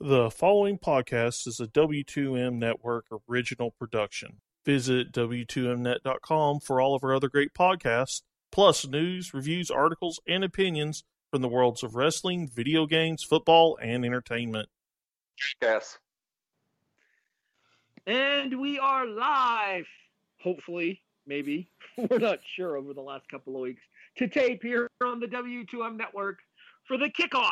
The following podcast is a W2M Network original production. Visit W2Mnet.com for all of our other great podcasts, plus news, reviews, articles, and opinions from the worlds of wrestling, video games, football, and entertainment. Yes. And we are live, hopefully, maybe. We're not sure over the last couple of weeks to tape here on the W2M network for the kickoff.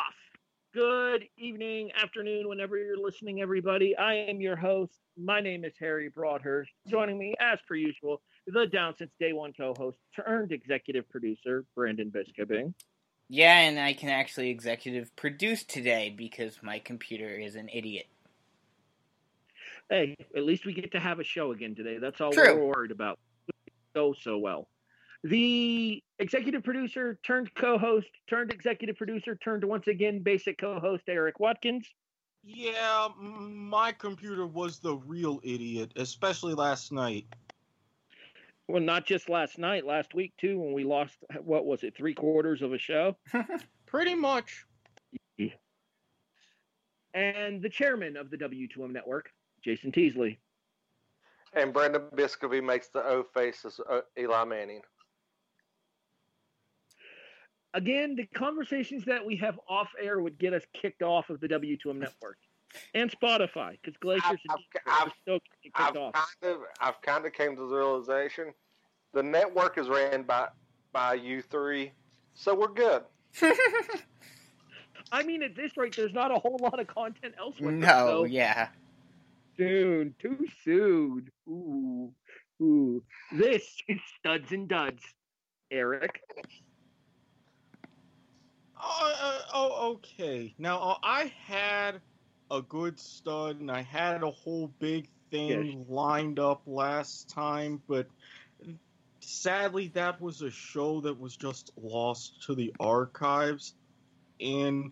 Good evening, afternoon, whenever you're listening, everybody. I am your host. My name is Harry Broadhurst. Joining me, as per usual, the Down Since Day One co host turned executive producer, Brandon Biskobing. Yeah, and I can actually executive produce today because my computer is an idiot. Hey, at least we get to have a show again today. That's all True. we're worried about. Go so well. The executive producer turned co-host turned executive producer turned once again basic co-host Erik Watkins. Yeah, my computer was the real idiot, especially last night. Well, not just last night, last week too, when we lost what was it, three quarters of a show. Pretty much. And the chairman of the W2M network, Jason Teasley. And Brandon Biskobing makes the O face as uh, Eli Manning. Again, the conversations that we have off air would get us kicked off of the W2M network and Spotify because Glaciers I've- and I've- Detroit are still getting I've kicked off. kind of, I've kind of came to the realization the network is ran by by you three, so we're good. I mean, at this rate, there's not a whole lot of content elsewhere. No, so yeah. soon, too soon. Ooh, ooh. This is studs and duds. Erik, Uh, uh, oh, okay. Now, uh, I had a good stud, and I had a whole big thing lined up last time, but sadly, that was a show that was just lost to the archives. And,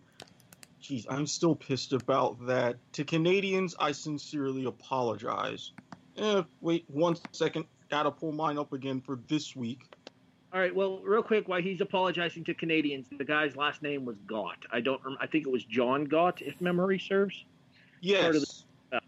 geez, I'm still pissed about that. To Canadians, I sincerely apologize. Eh, wait one second. Gotta pull mine up again for this week. All right. Well, real quick, while he's apologizing to Canadians, the guy's last name was Gott. I don't. I think it was John Gott, if memory serves. Part of Yes. Uh,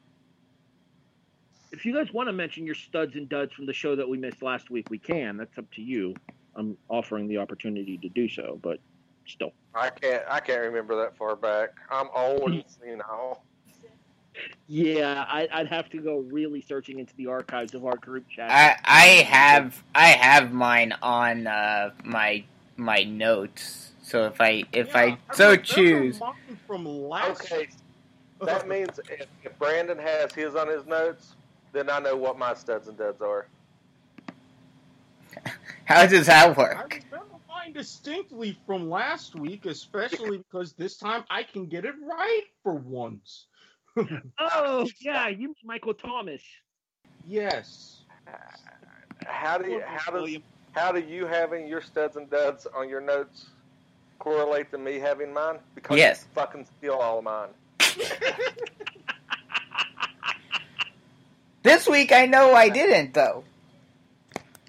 if you guys want to mention your studs and duds from the show that we missed last week, we can. That's up to you. I'm offering the opportunity to do so, but still. I can't, I can't remember that far back. I'm old, you know. Yeah, I, I'd have to go really searching into the archives of our group chat. I I have I have mine on uh, my my notes. So if I if Yeah, I so remember choose, From last Okay, that means if, if Brandon has his on his notes, then I know what my studs and duds are. how does that work? I work? remember mine distinctly from last week, especially because this time I can get it right for once. Oh, yeah, you Michael Thomas. Yes. How do you, how does William. how do you having your studs and duds on your notes correlate to me having mine? Because Yes. you fucking steal all of mine. This week I know I didn't though.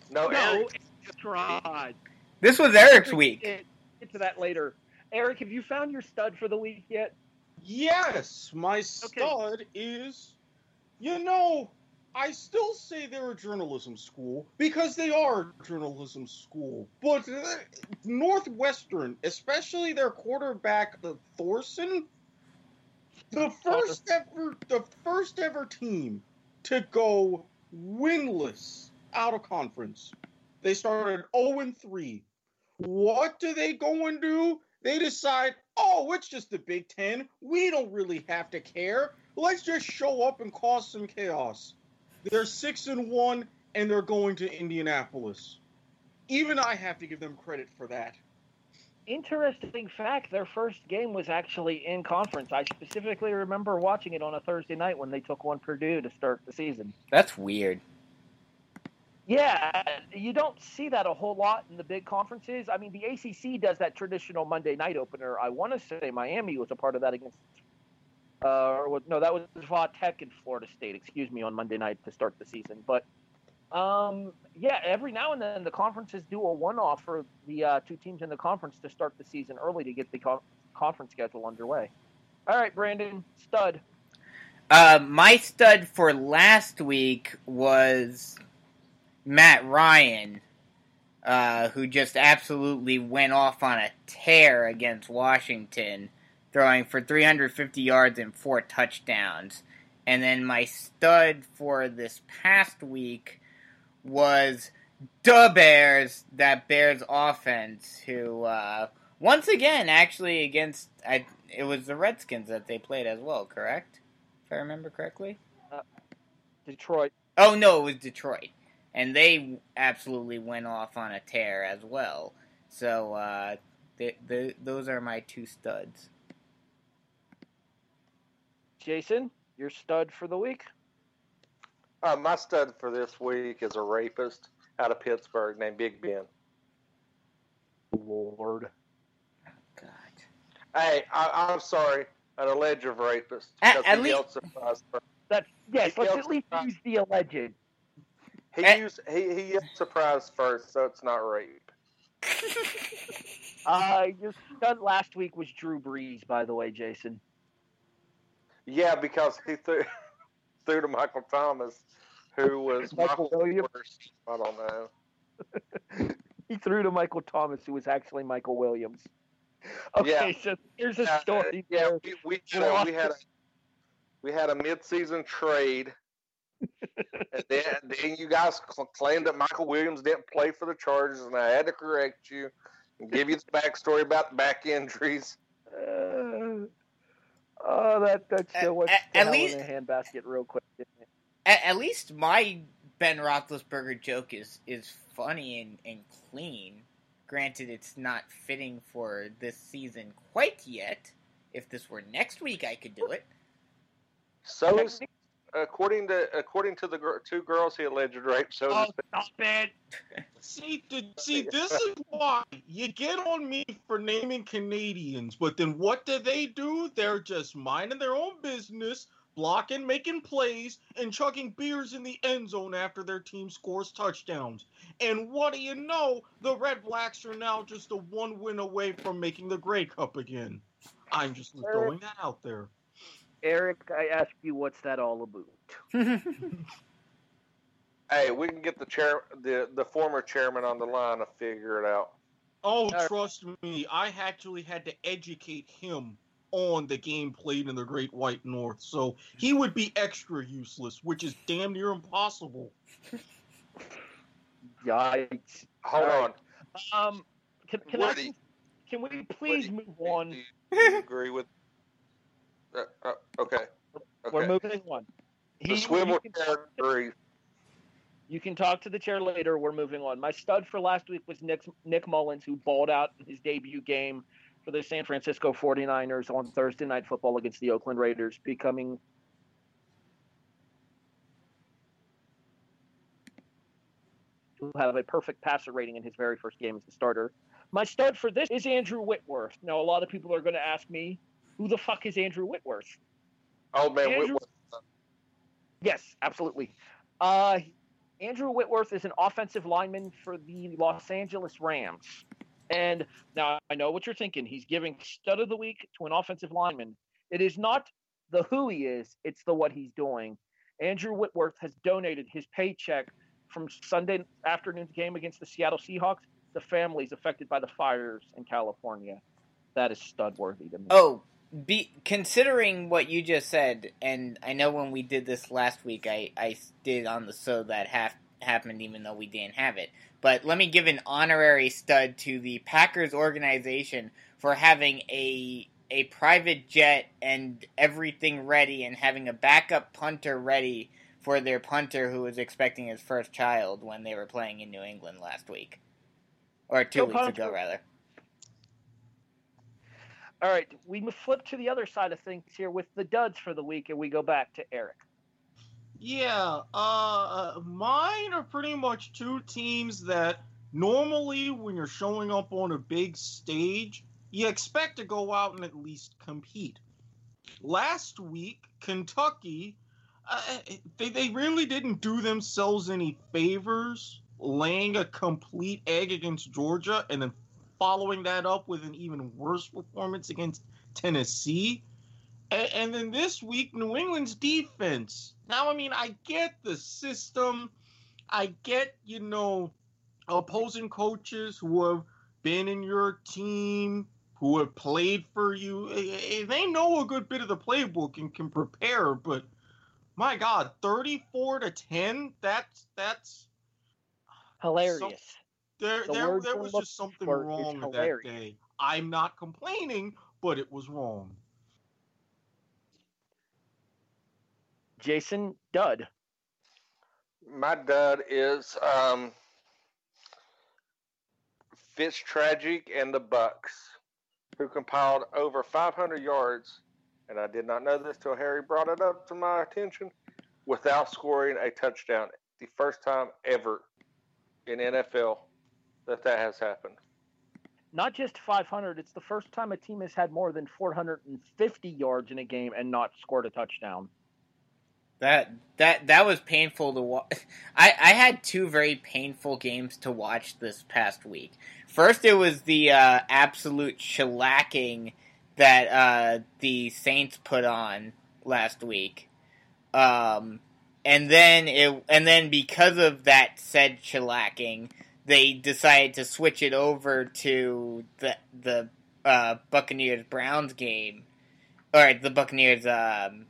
No, No, Erik, tried. This was Erik's week. Get, get to that later. Erik, have you found your stud for the week yet? Yes, my stud is, you know, I still say they're a journalism school because they are a journalism school. But Northwestern, especially their quarterback, the Thorson, the first ever, the first ever team to go winless out of conference. They started 0 and 3. What do they go and do? They decide, oh, it's just the Big Ten. We don't really have to care. Let's just show up and cause some chaos. They're six and one, and they're going to Indianapolis. Even I have to give them credit for that. Interesting fact, their first game was actually in conference. I specifically remember watching it on a Thursday night when they took on Purdue to start the season. That's weird. Yeah, you don't see that a whole lot in the big conferences. I mean, the ACC does that traditional Monday night opener. I want to say Miami was a part of that against, uh, or no, that was Va Tech and Florida State. Excuse me, on Monday night to start the season. But um, yeah, every now and then the conferences do a one-off for the uh, two teams in the conference to start the season early to get the co- conference schedule underway. All right, Brandon, stud. Uh, my stud for last week was Matt Ryan, uh, who just absolutely went off on a tear against Washington, throwing for 350 yards and four touchdowns. And then my stud for this past week was the Bears, that Bears offense, who uh, once again, actually against I, it was the Redskins that they played as well, correct? if I remember correctly. Uh, Detroit. Oh no, it was Detroit, and they absolutely went off on a tear as well. So uh, the, the, those are my two studs. Jason, your stud for the week. Uh, my stud for this week is a rapist out of Pittsburgh named Big Ben. Lord. Oh, God. Hey, I, am sorry an alleged rapist. At, at least that yes, let's at least use the alleged. He at, used he he yelled surprise first, so it's not rape. uh, your stunt last week was Drew Brees, by the way, Jason. Yeah, because he threw threw to Michael Thomas, who was Michael Williams. Worst. I don't know. he threw to Michael Thomas, who was actually Michael Williams. Okay, yeah. so here's a story. Uh, yeah, we, we, you know, we had a we had a mid-season trade. And then, then you guys claimed that Michael Williams didn't play for the Chargers, and I had to correct you and give you the backstory about the back injuries. Uh, oh, that that show went at, at least in a handbasket real quick. At, at, least my Ben Roethlisberger joke is is funny and, and clean. Granted, it's not fitting for this season quite yet. If this were next week, I could do it. So, according to according to the gr- two girls he alleged rape, so oh, stop it. see, see, this is why you get on me for naming Canadians, but then what do they do? They're just minding their own business, blocking, making plays, and chugging beers in the end zone after their team scores touchdowns. And what do you know? The Red Blacks are now just a one win away from making the Grey Cup again. I'm just throwing that out there. Erik, I ask you, what's that all about? hey, we can get the chair, the the former chairman on the line to figure it out. Oh, trust me, I actually had to educate him on the game played in the Great White North. So he would be extra useless, which is damn near impossible. Yikes! Hold right. on. Um, can, can I? Can we please Woody, move on? Do you, do you agree with? Uh, uh, okay. okay. We're moving on. The he, swivel chair agrees. You can talk to the chair later. We're moving on. My stud for last week was Nick, Nick Mullens, who balled out in his debut game for the San Francisco 49ers on Thursday Night Football against the Oakland Raiders, becoming to have a perfect passer rating in his very first game as a starter. My stud for this is Andrew Whitworth. Now, a lot of people are going to ask me, who the fuck is Andrew Whitworth? Oh, man, Andrew... Whitworth. Yes, absolutely. Uh, Andrew Whitworth is an offensive lineman for the Los Angeles Rams. And now I know what you're thinking. He's giving stud of the week to an offensive lineman. It is not the who he is, it's the what he's doing. Andrew Whitworth has donated his paycheck from Sunday afternoon's game against the Seattle Seahawks to families affected by the fires in California. That is stud worthy to me. Oh, be considering what you just said, and I know when we did this last week, I I did on the so that half happened even though we didn't have it. But let me give an honorary stud to the Packers organization for having a a private jet and everything ready and having a backup punter ready for their punter who was expecting his first child when they were playing in New England last week. Or two Go weeks punter. ago rather. All right, we flip to the other side of things here with the duds for the week and we go back to Erik. Yeah, uh, mine are pretty much two teams that normally, when you're showing up on a big stage, you expect to go out and at least compete. Last week, Kentucky, uh, they, they really didn't do themselves any favors laying a complete egg against Georgia and then following that up with an even worse performance against Tennessee. And, and then this week, New England's defense. Now, I mean, I get the system. I get, you know, opposing coaches who have been in your team, who have played for you. They know a good bit of the playbook and can prepare, but my God, 34 to 10, that's that's hilarious. There, the there, there was just something wrong that day. I'm not complaining, but it was wrong. Jason Dud. My dud is um, Fitztragic and the Bucks, who compiled over 500 yards, and I did not know this till Harry brought it up to my attention, without scoring a touchdown. The first time ever in NFL that that has happened. Not just 500, it's the first time a team has had more than 450 yards in a game and not scored a touchdown. That that that was painful to watch. I I had two very painful games to watch this past week. First, it was the uh, absolute shellacking that uh, the Saints put on last week, um, and then it and then because of that said shellacking, they decided to switch it over to the the uh, Buccaneers Browns game, or the Buccaneers. Um,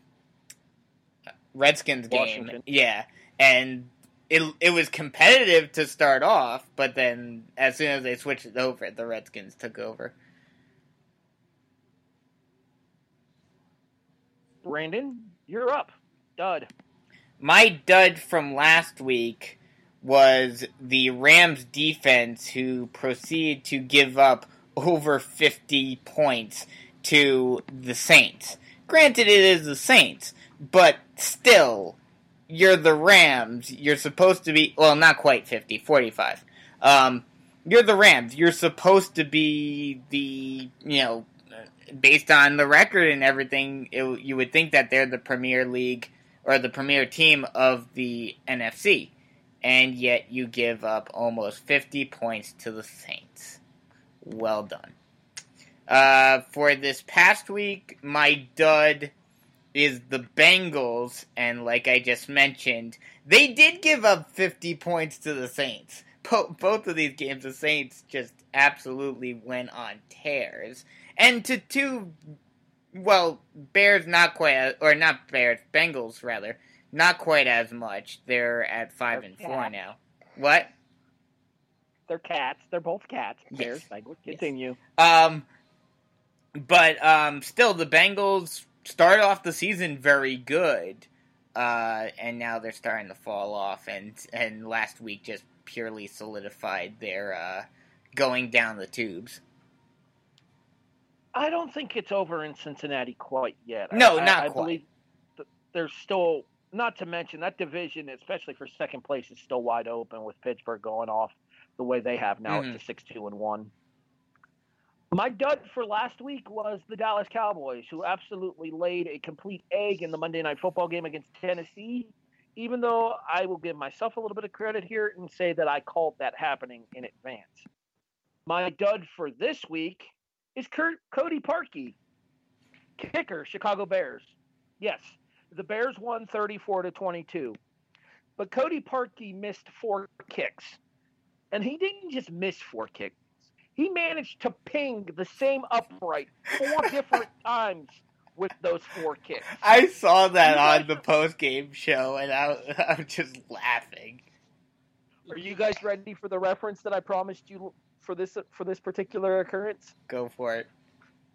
Redskins game. Washington. Yeah, and it it was competitive to start off, but then as soon as they switched it over, the Redskins took over. Brandon, you're up. Dud. My dud from last week was the Rams defense who proceeded to give up over 50 points to the Saints. Granted, it is the Saints, but still, you're the Rams. You're supposed to be, well, not quite 50, 45. Um, you're the Rams. You're supposed to be the, you know, based on the record and everything, it, you would think that they're the premier league or the premier team of the NFC. And yet you give up almost 50 points to the Saints. Well done. Uh, for this past week, my dud is the Bengals, and like I just mentioned, they did give up 50 points to the Saints. Bo- both of these games, the Saints just absolutely went on tears. And to two, well, Bears not quite, or not Bears, Bengals rather, not quite as much. They're at 5 They're and 4 now. What? They're cats. They're both cats. Bears, yes. Bengals. Continue. Yes. Um, but um, still, the Bengals started off the season very good, uh, and now they're starting to fall off. And and last week just purely solidified their uh, going down the tubes. I don't think it's over in Cincinnati quite yet. No, I, not I, I quite. Believe there's still, not to mention that division, especially for second place, is still wide open with Pittsburgh going off the way they have now mm-hmm. to six two and one. My dud for last week was the Dallas Cowboys, who absolutely laid a complete egg in the Monday Night Football game against Tennessee. Even though I will give myself a little bit of credit here and say that I called that happening in advance. My dud for this week is Kurt, Cody Parkey, kicker, Chicago Bears. Yes, the Bears won 34 to 22, but Cody Parkey missed four kicks, and he didn't just miss four kicks he managed to ping the same upright four different times with those four kicks. I saw that on the post game show, and I, I'm just laughing. Are you guys ready for the reference that I promised you for this for this particular occurrence? Go for it.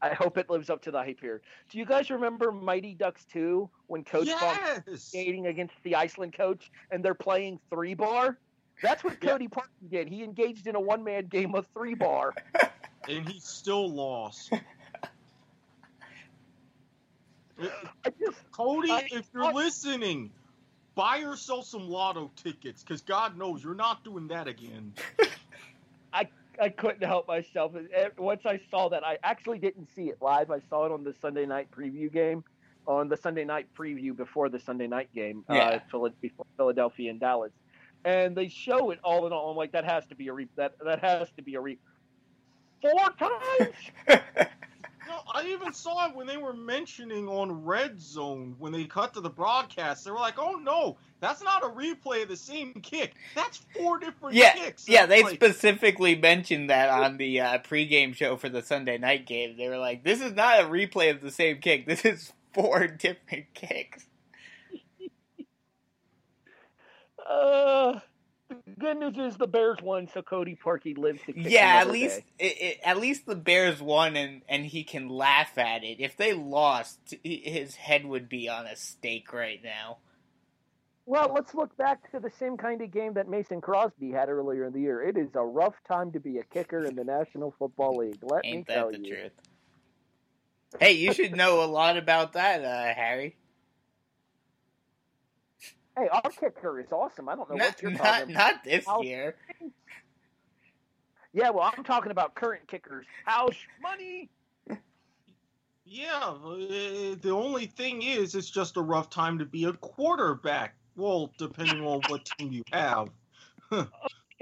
I hope it lives up to the hype here. Do you guys remember Mighty Ducks 2 when Coach yes! skating against the Iceland coach and they're playing three bar? That's what Cody yeah. Parkey did. He engaged in a one man game of three bar. and he still lost. just, Cody, I, if you're I, listening, buy yourself some lotto tickets because God knows you're not doing that again. I I couldn't help myself. Once I saw that, I actually didn't see it live. I saw it on the Sunday night preview game, on the Sunday night preview before the Sunday night game, yeah. uh, Philadelphia and Dallas and they show it all in all. I'm like, that has to be a re- that that has to be a re. Four times. no, I even saw it when they were mentioning on Red Zone when they cut to the broadcast. They were like, "Oh no, that's not a replay of the same kick. That's four different yeah, kicks." Yeah, they like, specifically mentioned that on the uh, pregame show for the Sunday night game. They were like, "This is not a replay of the same kick. This is four different kicks." uh good news is the Bears won, so Cody Parkey lives to kick Yeah, at least it, it, at least the Bears won, and and he can laugh at it. If they lost, his head would be on a stake right now. Well, let's look back to the same kind of game that Mason Crosby had earlier in the year. It is a rough time to be a kicker in the National Football League. Let Ain't me that tell the you. truth? Hey, you should know a lot about that, uh, Harry. Hey, our kicker is awesome. I don't know Not, what you're not, talking about. not this I'll- year. Yeah, well, I'm talking about current kickers. House money. Yeah, uh, the only thing is, it's just a rough time to be a quarterback. Well, depending on what team you have.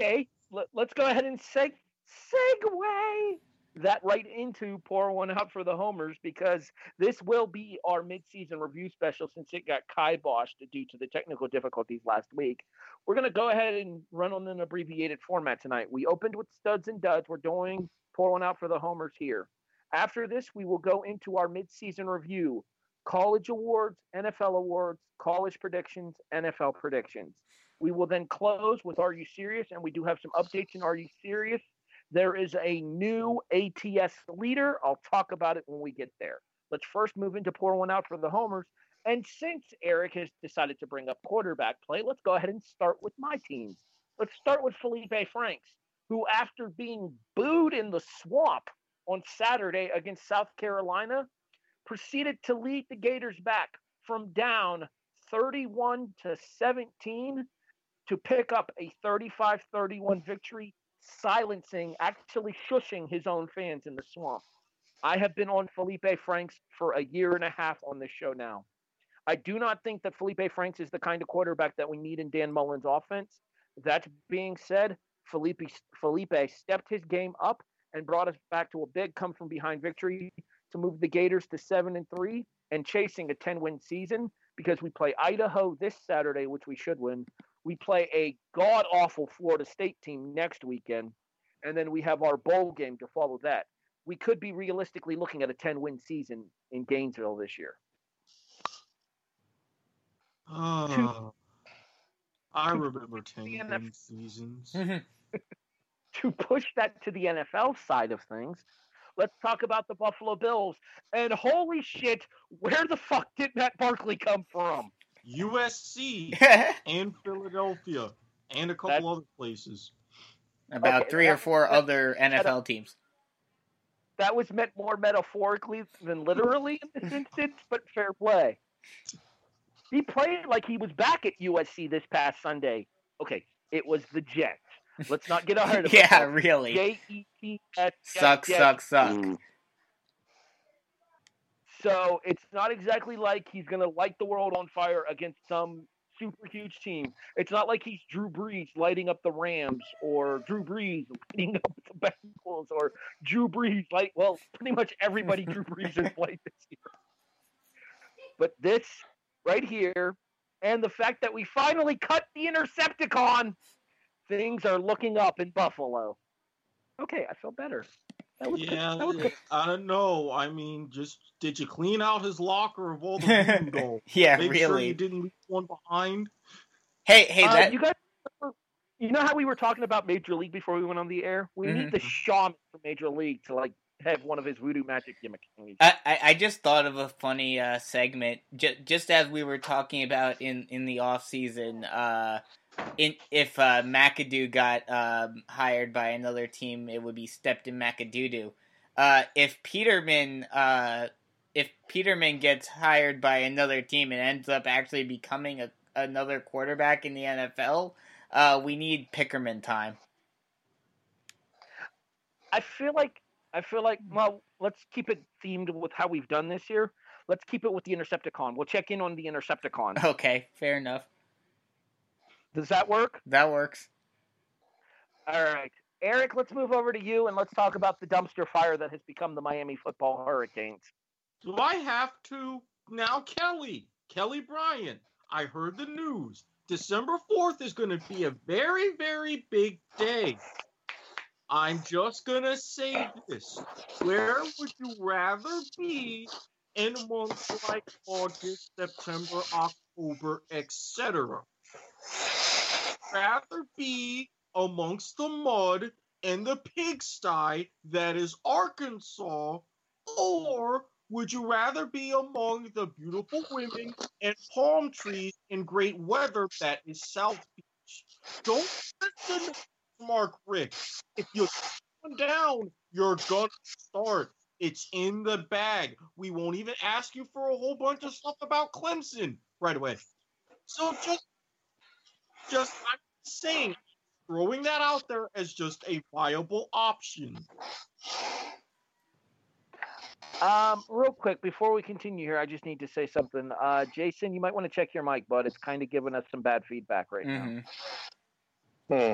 Okay, let, let's go ahead and seg segue that right into pour one out for the homers because this will be our midseason review special since it got kiboshed due to the technical difficulties last week. We're going to go ahead and run on an abbreviated format tonight. We opened with studs and duds. We're doing pour one out for the homers here. After this, we will go into our midseason review, college awards, NFL awards, college predictions, NFL predictions. We will then close with Are You Serious? And we do have some updates in Are You Serious? There is a new ATS leader. I'll talk about it when we get there. Let's first move into pour one out for the homers. And since Erik has decided to bring up quarterback play, let's go ahead and start with my teams. Let's start with Felipe Franks, who, after being booed in the swamp on Saturday against South Carolina, proceeded to lead the Gators back from down 31 to 17 to pick up a 35 31 victory, silencing, actually shushing his own fans in the swamp. I have been on Felipe Franks for a year and a half on this show now. I do not think that Felipe Franks is the kind of quarterback that we need in Dan Mullen's offense. That being said, Felipe Felipe stepped his game up and brought us back to a big come from behind victory to move the Gators to 7 and 3 and chasing a 10 win season because we play Idaho this Saturday, which we should win. We play a god awful Florida State team next weekend, and then we have our bowl game to follow that. We could be realistically looking at a 10 win season in Gainesville this year. Uh, I remember 10 The win seasons. to push that to the NFL side of things, let's talk about the Buffalo Bills. And holy shit, where the fuck did Matt Barkley come from? USC and Philadelphia and a couple That's- other places. About Okay, three or four that- other NFL teams. That was meant more metaphorically than literally in this instance, but fair play. He played like he was back at USC this past Sunday. Okay, it was the Jets. Let's not get ahead of Yeah, ourselves. really. J E T S. Suck, Jets. suck, suck. Mm. So it's not exactly like he's going to light the world on fire against some super huge team. It's not like he's Drew Brees lighting up the Rams or Drew Brees lighting up the Bengals or Drew Brees like well, pretty much everybody Drew Brees has played this year. But this right here, and the fact that we finally cut the Intercepticon, things are looking up in Buffalo. Okay, I feel better. That was good. Yeah, That was good. I don't know. I mean, just did you clean out his locker of all the voodoo dolls? yeah, Make sure really. you didn't leave one behind. Hey, hey, Uh, that you guys, you know how we were talking about Major League before we went on the air? We Mhm. need the shaman from Major League to like have one of his voodoo magic gimmicks. I, I I just thought of a funny uh, segment j- just as we were talking about in, in the off season. Uh, in if uh, McAdoo got um, hired by another team, it would be Stepton McAdoo. Uh, if Peterman uh, if Peterman gets hired by another team and ends up actually becoming a, another quarterback in the NFL, uh, we need Pickerman time. I feel like I feel like well, let's keep it themed with how we've done this year. Let's keep it with the Intercepticon. We'll check in on the Intercepticon. Okay, fair enough. Does that work? That works. All right. Erik, let's move over to you and let's talk about the dumpster fire that has become the Miami football Hurricanes. Do I have to now, Kelly? Kelly Bryant. I heard the news. December 4th is going to be a very, very big day. I'm just going to say this. Where would you rather be in months like August, September, October, etc.? Rather be amongst the mud and the pigsty that is Arkansas, or would you rather be among the beautiful women and palm trees in great weather that is South Beach? Don't listen Mark Richt. If you're down, you're gonna start. It's in the bag. We won't even ask you for a whole bunch of stuff about Clemson right away. So just, just I'm saying, throwing that out there as just a viable option. Um, real quick before we continue here, I just need to say something. Uh, Jason, you might want to check your mic, bud. It's kind of giving us some bad feedback right Mm-hmm. now. Hmm.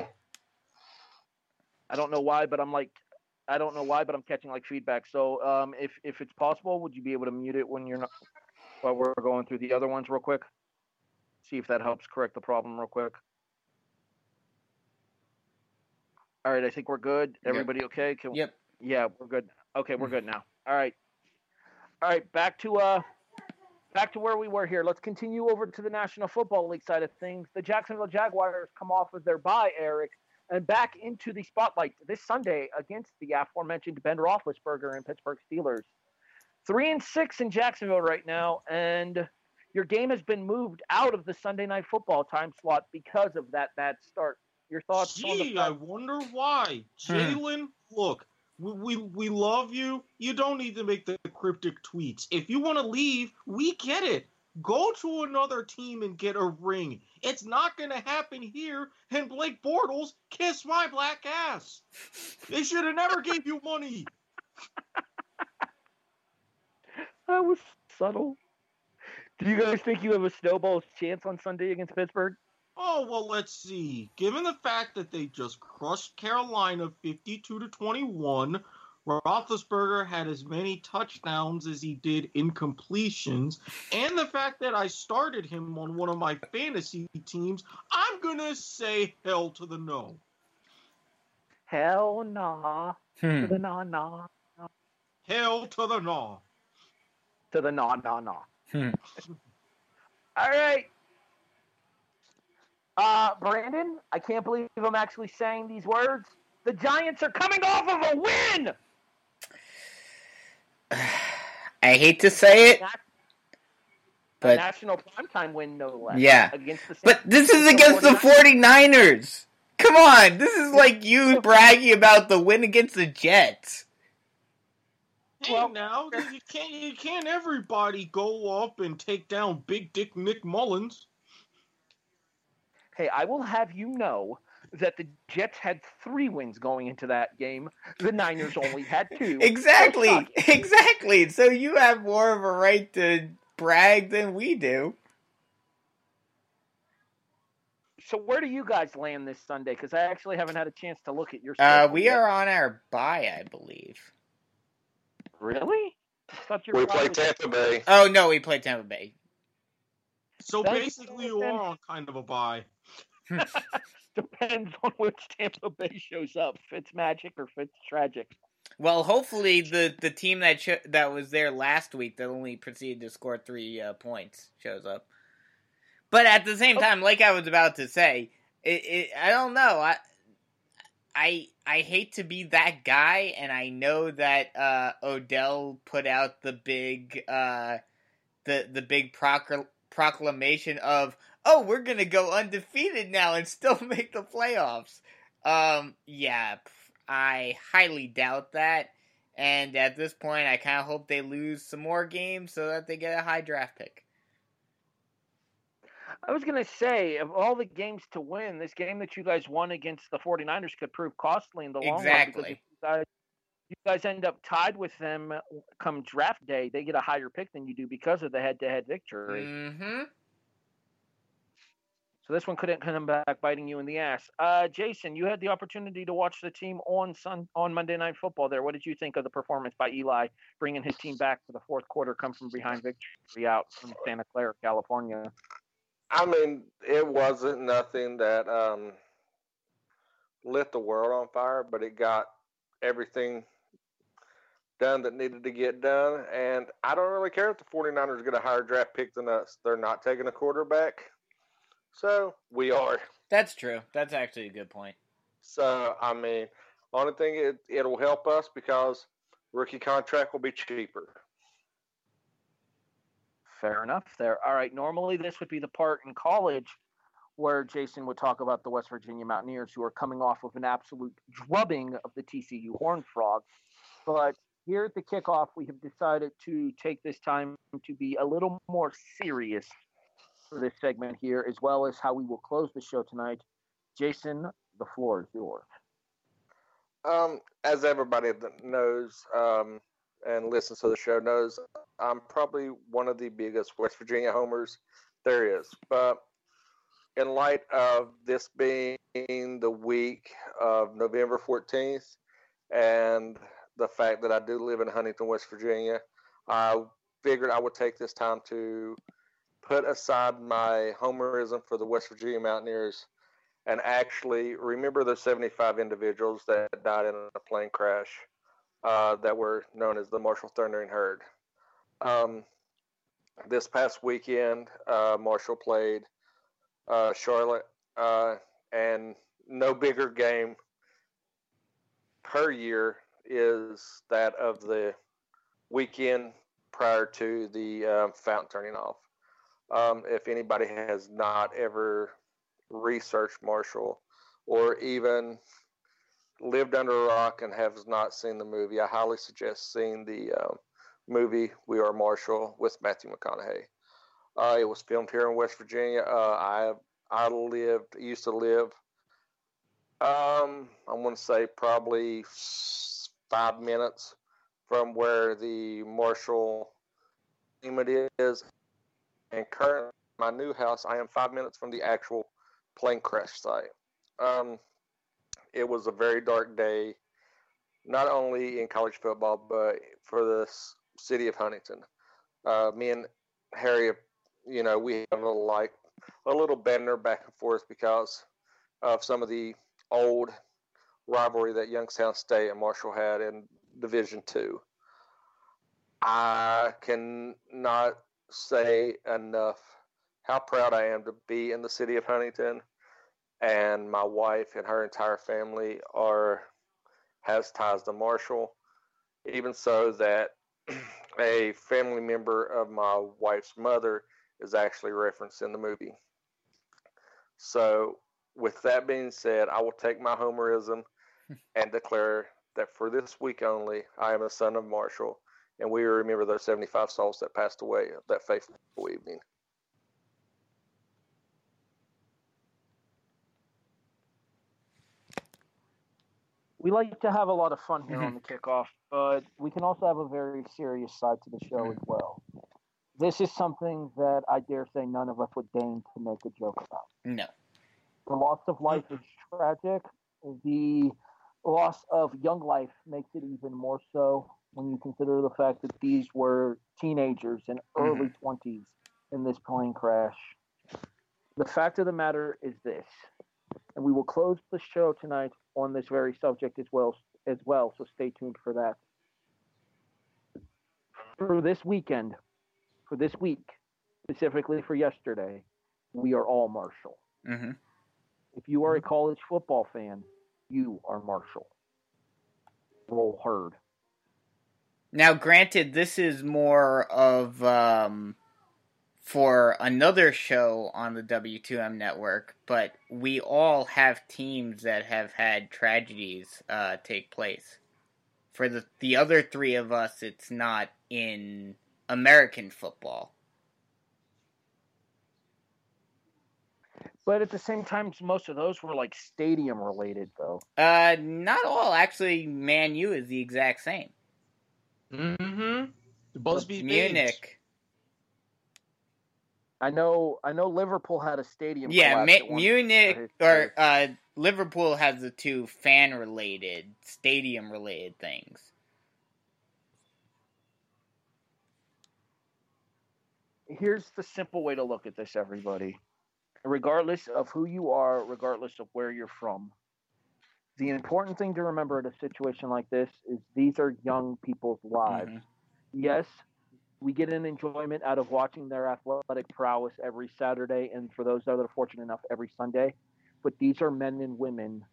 I don't know why, but I'm like, I don't know why, but I'm catching like feedback. So, um, if if it's possible, would you be able to mute it when you're not while we're going through the other ones real quick? See if that helps correct the problem real quick. All right, I think we're good. Yep. Everybody okay? Can, Yep. Yeah, we're good. Okay, we're good now. All right. All right, back to uh back to where we were here. Let's continue over to the National Football League side of things. The Jacksonville Jaguars come off of their bye, Erik, and back into the spotlight this Sunday against the aforementioned Ben Roethlisberger and Pittsburgh Steelers. Three and six in Jacksonville right now, and your game has been moved out of the Sunday night football time slot because of that bad start. Your thoughts on the Gee, I wonder why. Hmm. Jalen, look, we, we we love you. You don't need to make the cryptic tweets. If you want to leave, we get it. Go to another team and get a ring. It's not going to happen here. And Blake Bortles, kiss my black ass. They should have never gave you money. That was subtle. Do you guys think you have a snowball's chance on Sunday against Pittsburgh? Oh well, let's see. Given the fact that they just crushed Carolina fifty-two to twenty-one, Roethlisberger had as many touchdowns as he did incompletions, and the fact that I started him on one of my fantasy teams, I'm gonna say hell to the no. Hell nah. Hmm. To the nah nah. Hell to the no. To the nah nah nah. Hmm. All right. Uh, Brandon, I can't believe I'm actually saying these words. The Giants are coming off of a win. I hate to say it, a but national primetime win, no less. Yeah. Against the but this is against the 49ers. Come on, this is like you bragging about the win against the Jets. Hey, Well- now you can't you can't everybody go up and take down Big Dick Nick Mullens. Hey, I will have you know that the Jets had three wins going into that game. The Niners only had two. Exactly, So exactly. So you have more of a right to brag than we do. So where do you guys land this Sunday? Because I actually haven't had a chance to look at your. Uh, we yet. are on our bye, I believe. Really. Your We played Tampa Bay. Oh no, we played Tampa Bay. So Thank basically, you are on kind of a bye. Depends on which Tampa Bay shows up. If it's magic or if it's tragic. Well, hopefully the the team that sh- that was there last week that only proceeded to score three uh, points shows up. But at the same time, like I was about to say, it, it, I don't know. I I I hate to be that guy, and I know that uh, Odell put out the big uh, the the big procl- proclamation of oh we're gonna go undefeated now and still make the playoffs. Um, yeah, I highly doubt that. And at this point, I kind of hope they lose some more games so that they get a high draft pick. I was going to say, of all the games to win, this game that you guys won against the 49ers could prove costly in the long run. Because Exactly. you guys, you guys end up tied with them come draft day, they get a higher pick than you do because of the head to head victory. Mm-hmm. So this one couldn't come back biting you in the ass. Uh, Jason, you had the opportunity to watch the team on Sun on Monday Night Football. There, what did you think of the performance by Eli, bringing his team back for the fourth quarter, come from behind victory out from Santa Clara, California? I mean, it wasn't nothing that um, lit the world on fire, but it got everything done that needed to get done. And I don't really care if the 49ers get a higher draft pick than us. They're not taking a quarterback. So we are. That's true. That's actually a good point. So, I mean, only thing it, it'll help us because rookie contract will be cheaper. Fair enough there. All right. Normally, this would be the part in college where Jason would talk about the West Virginia Mountaineers, who are coming off of an absolute drubbing of the TCU Horned Frogs. But here at the kickoff, we have decided to take this time to be a little more serious for this segment here, as well as how we will close the show tonight. Jason, the floor is yours. Um, as everybody that knows, um, and listens to the show knows I'm probably one of the biggest West Virginia homers there is. But in light of this being the week of November 14th and the fact that I do live in Huntington, West Virginia, I figured I would take this time to put aside my homerism for the West Virginia Mountaineers and actually remember the 75 individuals that died in a plane crash uh, that were known as the Marshall Thundering Herd. Um, this past weekend, uh, Marshall played uh, Charlotte, uh, and no bigger game per year is that of the weekend prior to the um, fountain turning off. Um, if anybody has not ever researched Marshall or even lived under a rock and has not seen the movie, I highly suggest seeing the um, movie We Are Marshall with Matthew McConaughey. Uh, it was filmed here in West Virginia. Uh, I I lived used to live. Um, I want to say probably five minutes from where the Marshall unit is, and currently my new house. I am five minutes from the actual plane crash site. Um, it was a very dark day, not only in college football, but for the city of Huntington. Uh, me and Harry, you know, we have a little like a little bender back and forth because of some of the old rivalry that Youngstown State and Marshall had in Division Two. I cannot say enough how proud I am to be in the city of Huntington, and my wife and her entire family are has ties to Marshall. Even so, that a family member of my wife's mother is actually referenced in the movie. So, with that being said, I will take my homerism and declare that for this week only, I am a son of Marshall, and we remember those 75 souls that passed away that fateful evening. We like to have a lot of fun here on the kickoff, but we can also have a very serious side to the show as well. This is something that I dare say none of us would deign to make a joke about. No. The loss of life is tragic. The loss of young life makes it even more so when you consider the fact that these were teenagers in early mm-hmm. 20s in this plane crash. The fact of the matter is this, and we will close the show tonight on this very subject as well as well. So stay tuned for that. For this weekend, for this week, specifically for yesterday, we are all Marshall. Mm-hmm. If you are a college football fan, you are Marshall. Roll herd. Now, granted, this is more of um, for another show on the W2M network, but we all have teams that have had tragedies uh, take place. For the the other three of us, it's not in American football. But at the same time, most of those were like stadium related, though. Uh, not all. Actually, Man U is the exact same. Mm-hmm. Busby Munich. I know. I know. Liverpool had a stadium. Yeah, Ma- Munich or uh, Liverpool has the two fan-related, stadium-related things. here's the simple way to look at this, everybody. Regardless of who you are, regardless of where you're from, the important thing to remember in a situation like this is these are young people's lives. Mhm. Yes, we get an enjoyment out of watching their athletic prowess every Saturday, and for those that are fortunate enough, every Sunday. But these are men and women,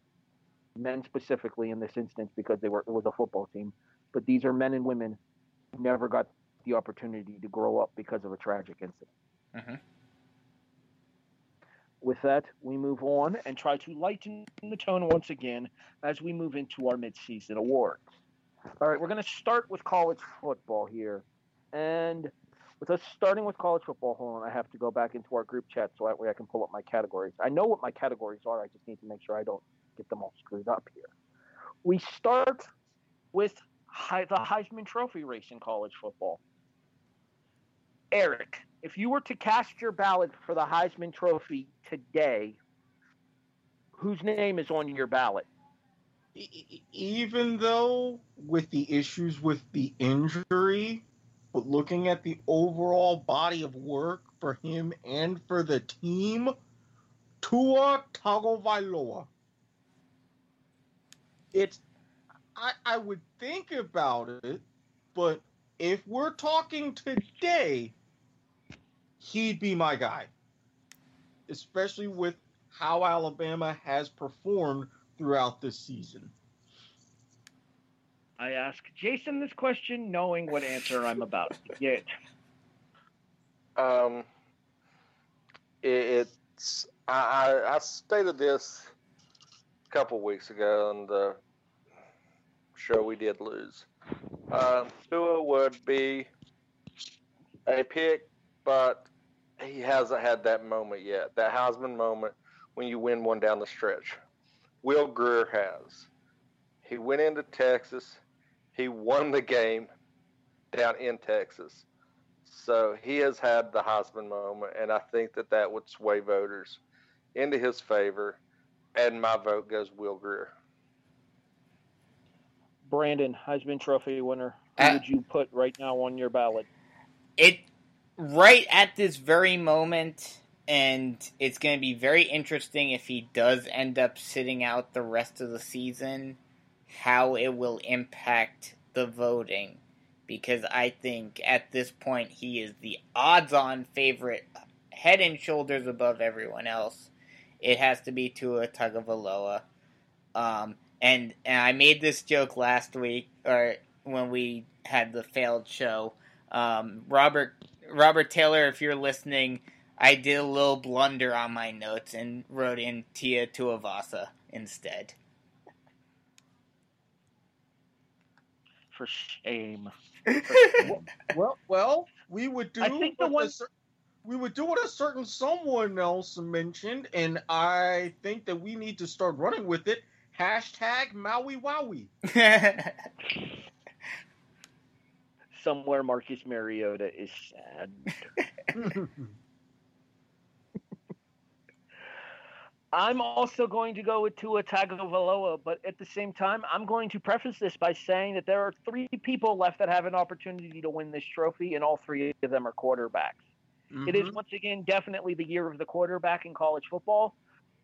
men specifically in this instance because they were it was a football team. But these are men and women who never got the opportunity to grow up because of a tragic incident. Mhm. With that, we move on and try to lighten the tone once again as we move into our midseason awards. All right, we're going to start with college football here. And with us starting with college football, hold on, I have to go back into our group chat so that way I can pull up my categories. I know what my categories are, I just need to make sure I don't get them all screwed up here. We start with the Heisman Trophy race in college football. Eric, if you were to cast your ballot for the Heisman Trophy today, whose name is on your ballot? Even though with the issues with the injury, but looking at the overall body of work for him and for the team, Tua Tagovailoa. It's I I would think about it, but if we're talking today, he'd be my guy. Especially with how Alabama has performed throughout this season. I ask Jason this question knowing what answer I'm about to get. Um, it's I, I stated this a couple weeks ago on the show we did lose. Um, Tua would be a pick, but he hasn't had that moment yet. That Heisman moment when you win one down the stretch. Will Grier has. He went into Texas. He won the game down in Texas. So he has had the Heisman moment, and I think that that would sway voters into his favor. And my vote goes Will Grier. Brandon, Heisman Trophy winner. Who Uh, would you put right now on your ballot? It right at this very moment, and it's going to be very interesting if he does end up sitting out the rest of the season, how it will impact the voting. Because I think at this point he is the odds-on favorite, head and shoulders above everyone else. It has to be Tua Tagovailoa. Um, and and I made this joke last week, or when we had the failed show. Um, Robert Robert Taylor, if you're listening, I did a little blunder on my notes and wrote in Tia Tuavasa instead. For shame. Well, well, we would do I think the one- a we would do what a certain someone else mentioned, and I think that we need to start running with it. Hashtag Maui Wowie. Somewhere Marcus Mariota is sad. I'm also going to go with Tua Tagovailoa, but at the same time, I'm going to preface this by saying that there are three people left that have an opportunity to win this trophy, and all three of them are quarterbacks. It is Mhm. once again definitely the year of the quarterback in college football.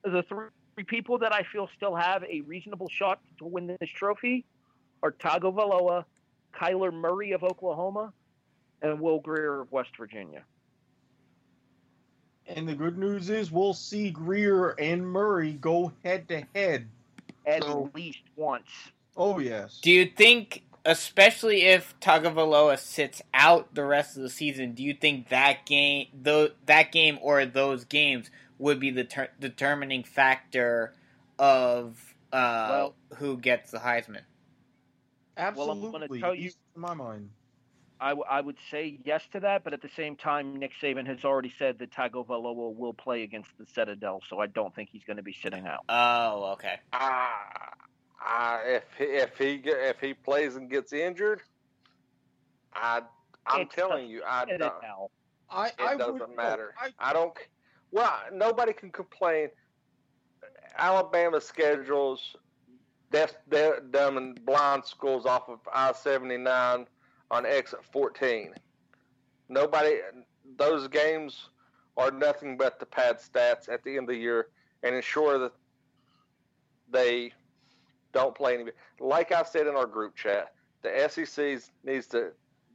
The three people that I feel still have a reasonable shot to win this trophy are Tagovailoa, Kyler Murray of Oklahoma, and Will Grier of West Virginia. And the good news is we'll see Grier and Murray go head to head. At So- least once. Oh yes. do you think, especially if Tagovailoa sits out the rest of the season, do you think that game, though that game or those games would be the ter- determining factor of uh, Well- who gets the Heisman? Absolutely. Well, I'm gonna Absolutely. tell you- in my mind. I, w- I would say yes to that, but at the same time, Nick Saban has already said that Tagovailoa will play against the Citadel, so I don't think he's going to be sitting out. Oh, okay. Ah, ah, if he, if he if he plays and gets injured, I I'm It's telling you, I don't, Citadel. I, It I doesn't would, matter. I, I don't. Well, nobody can complain. Alabama schedules deaf, deaf, dumb, and blind schools off of I seventy nine on exit fourteen. Nobody. Those games are nothing but to pad stats at the end of the year and ensure that they don't play any. Like I said in our group chat, the SEC needs to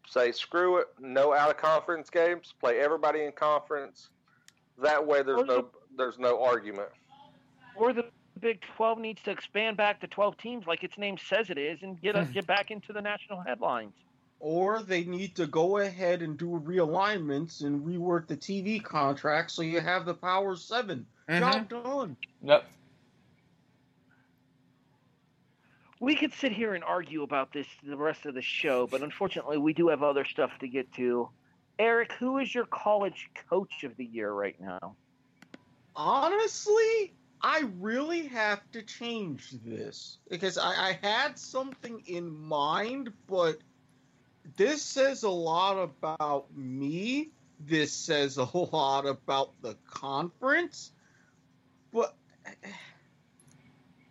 say screw it, no out of conference games, play everybody in conference. That way, there's no there's no argument. Or the Big 12 needs to expand back to 12 teams like its name says it is and get us get back into the national headlines. Or they need to go ahead and do realignments and rework the TV contract so you have the Power 7 Mhm. Job done. Yep. We could sit here and argue about this the rest of the show, but unfortunately, we do have other stuff to get to. Eric, who is your college coach of the year right now? Honestly, I really have to change this because I, I had something in mind, but this says a lot about me. This says a lot about the conference. But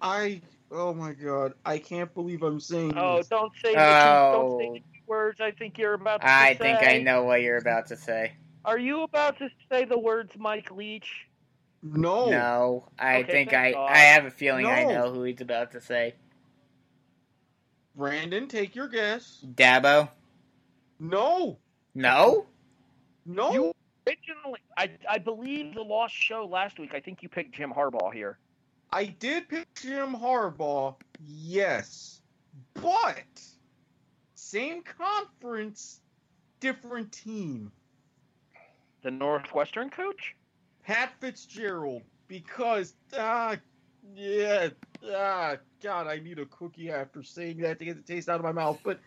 I, oh my god, I can't believe I'm saying Oh, this. don't say the Oh. don't say oh. the words. I think you're about to say. I say. think I know what you're about to say. Are you about to say the words Mike Leach? No, No, I Okay, think I God. I have a feeling I know who he's about to say. Brandon, take your guess. Dabo? No, No? no. You originally, I I believe the lost show last week. I think you picked Jim Harbaugh here. I did pick Jim Harbaugh, yes, but same conference, different team. The Northwestern coach? Pat Fitzgerald, because ah, yeah, ah, God, I need a cookie after saying that to get the taste out of my mouth. But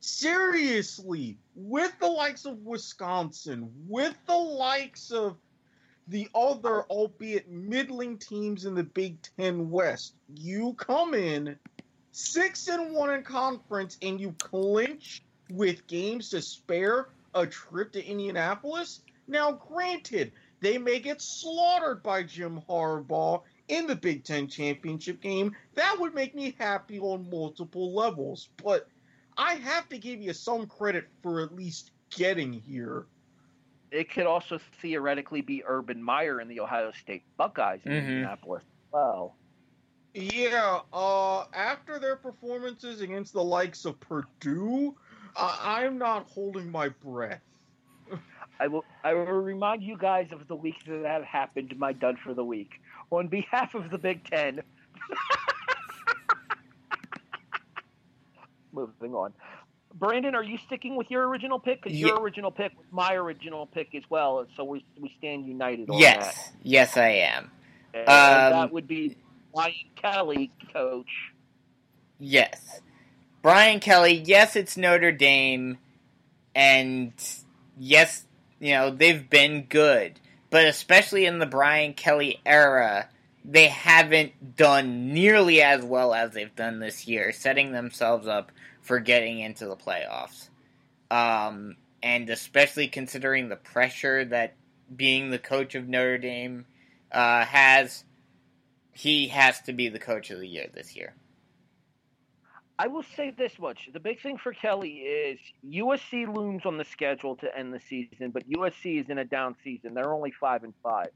seriously, with the likes of Wisconsin, with the likes of the other, albeit middling teams in the Big Ten West, you come in six and one in conference and you clinch with games to spare a trip to Indianapolis. Now, granted, they may get slaughtered by Jim Harbaugh in the Big Ten championship game. That would make me happy on multiple levels, but I have to give you some credit for at least getting here. It could also theoretically be Urban Meyer and the Ohio State Buckeyes in Mhm. Indianapolis. Well, Yeah, uh, after their performances against the likes of Purdue, I- I'm not holding my breath. I will I will remind you guys of the week that that happened. My dud for the week on behalf of the Big Ten. Moving on. Brandon, are you sticking with your original pick? Because Ye- your original pick was my original pick as well, so we we stand united on Yes. Yes, I am. that. And Um, that would be Brian Kelly, coach. Yes. Brian Kelly, yes, it's Notre Dame, and yes, you know, they've been good. But especially in the Brian Kelly era, they haven't done nearly as well as they've done this year, setting themselves up for getting into the playoffs. Um, and especially considering the pressure that being the coach of Notre Dame uh, has, he has to be the coach of the year this year. I will say this much: the big thing for Kelly is USC looms on the schedule to end the season, but USC is in a down season. They're only five and five.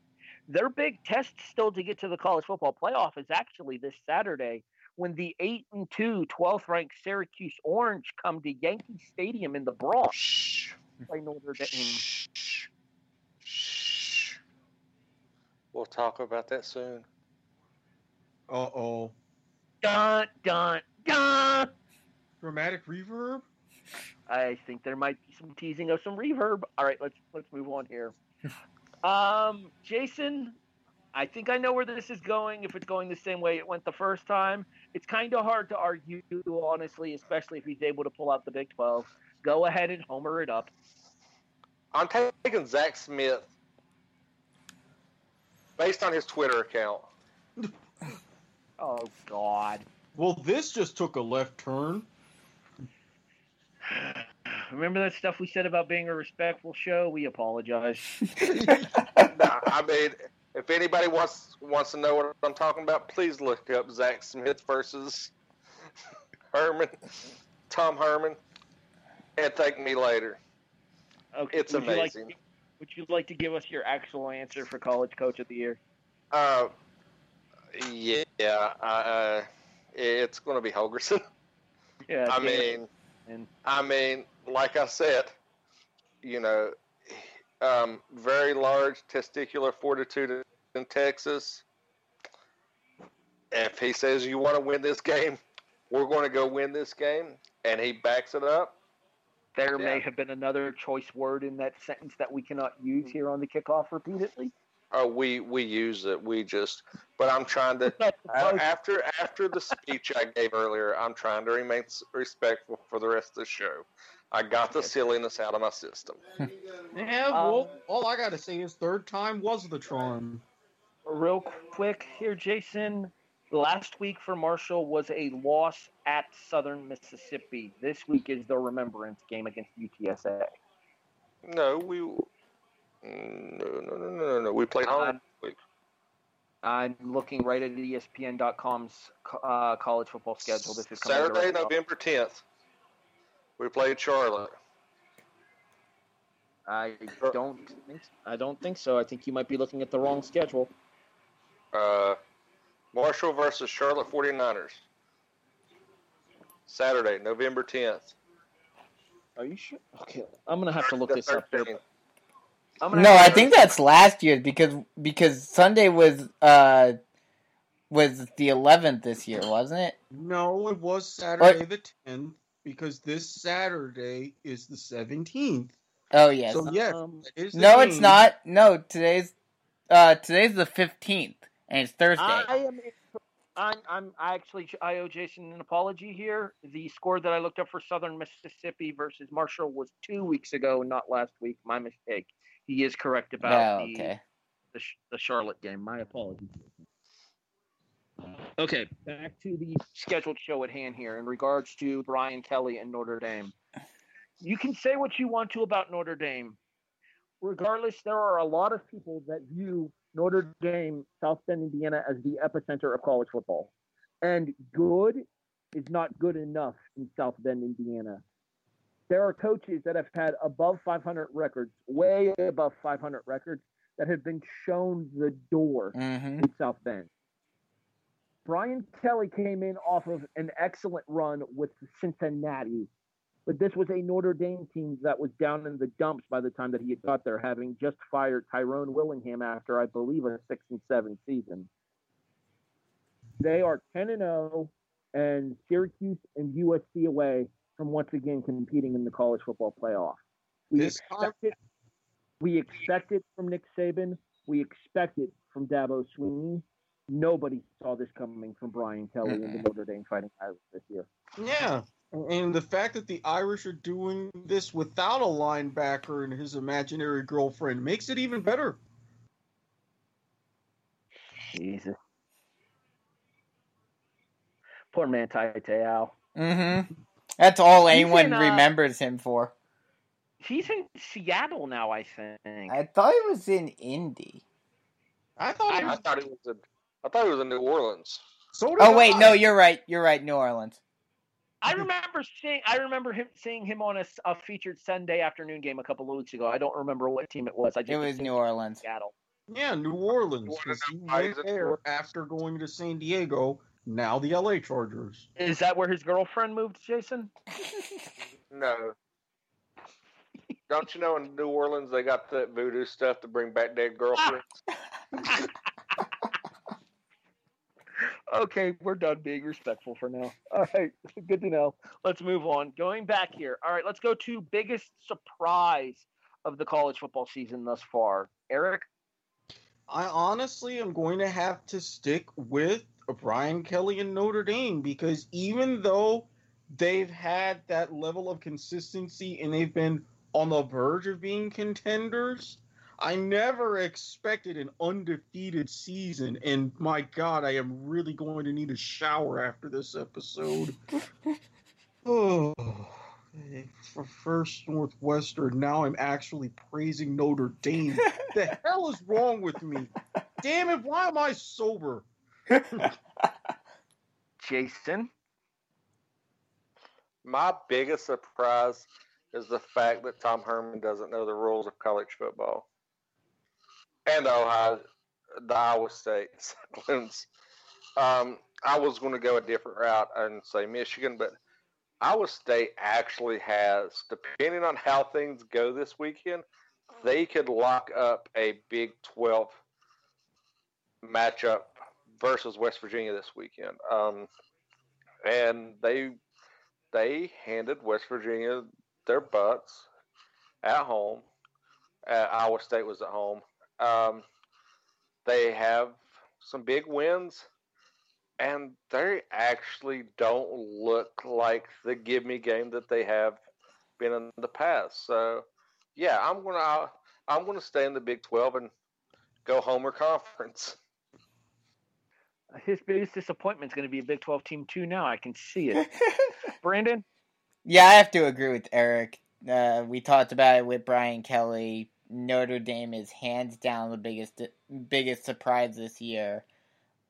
Their big test still to get to the college football playoff is actually this Saturday when the 8 and 2 12th ranked Syracuse Orange come to Yankee Stadium in the Bronx. Shh. Play Notre Dame. Shh. Shh. We'll talk about that soon. Uh oh. Dun dun dun. Dramatic reverb? I think there might be some teasing of some reverb. All right, let's let's move on here. um, Jason, I think I know where this is going. If it's going the same way it went the first time, it's kind of hard to argue, honestly, especially if he's able to pull out the Big Twelve. Go ahead and homer it up. I'm taking Zach Smith based on his Twitter account. Oh God. Well, this just took a left turn. remember that stuff we said about being a respectful show? We apologize. I mean, if anybody wants wants to know what I'm talking about, please look up Zach Smith versus Herman, Tom Herman, and thank me later. Okay, It's would you like- amazing. would you like to give us your actual answer for college coach of the year? Uh, yeah, uh, it's going to be Holgorsen. Yeah, I mean, and- I mean, like I said, you know, um, very large testicular fortitude in Texas. If he says you want to win this game, we're going to go win this game, and he backs it up. there may have been another choice word in that sentence that we cannot use here on the kickoff repeatedly. Oh, we we use it. We just, but I'm trying to Not A- supposed- after after the speech I gave earlier, I'm trying to remain respectful for the rest of the show. I got the silliness out of my system. Yeah, well, all I gotta say is third time was the charm. Real quick here, Jason. Last week for Marshall was a loss at Southern Mississippi. This week is the remembrance game against UTSA. No, we. No, no, no, no, no, no. We played home. I'm looking right at ESPN.com's uh, college football schedule. This is coming Saturday, directly November 10th. We played Charlotte. I don't think I don't think so. I think you might be looking at the wrong schedule. Uh, Marshall versus Charlotte 49ers. Saturday, November 10th. Are you sure? Okay, I'm gonna have to look this up. Here. 13th. I'm gonna No, I to- think that's last year because because Sunday was uh was the eleventh this year, wasn't it? No, it was Saturday the 10th because this Saturday is the 17th. Oh yes. So yes, Um, it is no, it's not. No, today's uh today's the fifteenth and it's Thursday. I am. I'm. I'm. I actually. I owe Jason an apology here. The score that I looked up for Southern Mississippi versus Marshall was two weeks ago, not last week. My mistake. He is correct about oh, the, okay. the Sh- the Charlotte game. My apologies. Okay, back to the scheduled show at hand here in regards to Brian Kelly and Notre Dame. You can say what you want to about Notre Dame. Regardless, there are a lot of people that view Notre Dame, South Bend, Indiana, as the epicenter of college football. And good is not good enough in South Bend, Indiana. There are coaches that have had above 500 records, way above 500 records, that have been shown the door Mm-hmm. in South Bend. Brian Kelly came in off of an excellent run with Cincinnati, but this was a Notre Dame team that was down in the dumps by the time that he had got there, having just fired Tyrone Willingham after, I believe, a six and seven season. They are 10 and 0, and Syracuse and USC away from once again competing in the college football playoff. We This expect it. We expect it from Nick Saban. We expect it from Dabo Swinney. Nobody saw this coming from Brian Kelly and the. Notre Dame Fighting Irish this year. Yeah. And the fact that the Irish are doing this without a linebacker and his imaginary girlfriend makes it even better. Jesus. Poor man Te'o. Mm-hmm. That's all He's anyone in, uh, remembers him for. He's in Seattle now, I think. I thought he was in Indy. I thought it I was, thought it was in, I thought it was in New Orleans. so Oh wait, I. no, you're right. You're right. New Orleans. I remember seeing. I remember him seeing him on a featured Sunday afternoon game a couple of weeks ago. I don't remember what team it was. I just It was New Orleans. Seattle. Yeah, New Orleans. New 'cause he went there after going to San Diego. Now the LA Chargers. Is that where his girlfriend moved, Jason? No. Don't you know in New Orleans they got that voodoo stuff to bring back dead girlfriends? Okay, we're done being respectful for now. All right, good to know. Let's move on. Going back here. All right, let's go to biggest surprise of the college football season thus far. Eric, I honestly am going to have to stick with Brian Kelly and Notre Dame because even though they've had that level of consistency and they've been on the verge of being contenders, I never expected an undefeated season. And my God, I am really going to need a shower after this episode. oh, for First Northwestern. Now I'm actually praising Notre Dame. the hell is wrong with me? Damn it! Why am I sober? Jason. My biggest surprise is the fact that Tom Herman doesn't know the rules of college football. And Ohio, the Iowa State Cyclones. Um, I was going to go a different route and say Michigan, but Iowa State actually has, depending on how things go this weekend, they could lock up a Big 12 matchup versus West Virginia this weekend. Um, and they they handed West Virginia their butts at home. Uh, Iowa State was at home. Um, they have some big wins, and they actually don't look like the give me game that they have been in the past. So, yeah, I'm gonna I'm gonna stay in the Big Twelve and go Homer Conference. His biggest disappointment is going to be a Big 12 team too. Now I can see it. Brandon. Yeah, I have to agree with Eric. Uh, we talked about it with Brian Kelly. Notre Dame is hands down the biggest biggest surprise this year.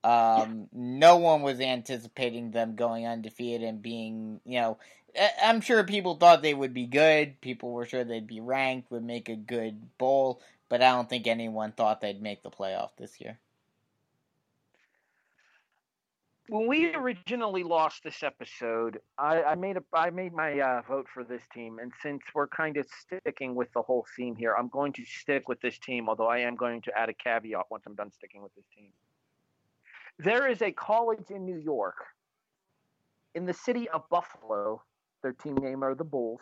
Um, no one was anticipating them going undefeated and being, you know, I'm sure people thought they would be good. People were sure they'd be ranked, would make a good bowl, but I don't think anyone thought they'd make the playoff this year when we originally lost this episode, I, I made a I made my uh, vote for this team, and since we're kind of sticking with the whole theme here, I'm going to stick with this team. Although I am going to add a caveat once I'm done sticking with this team. There is a college in New York, in the city of Buffalo. Their team name are the Bulls,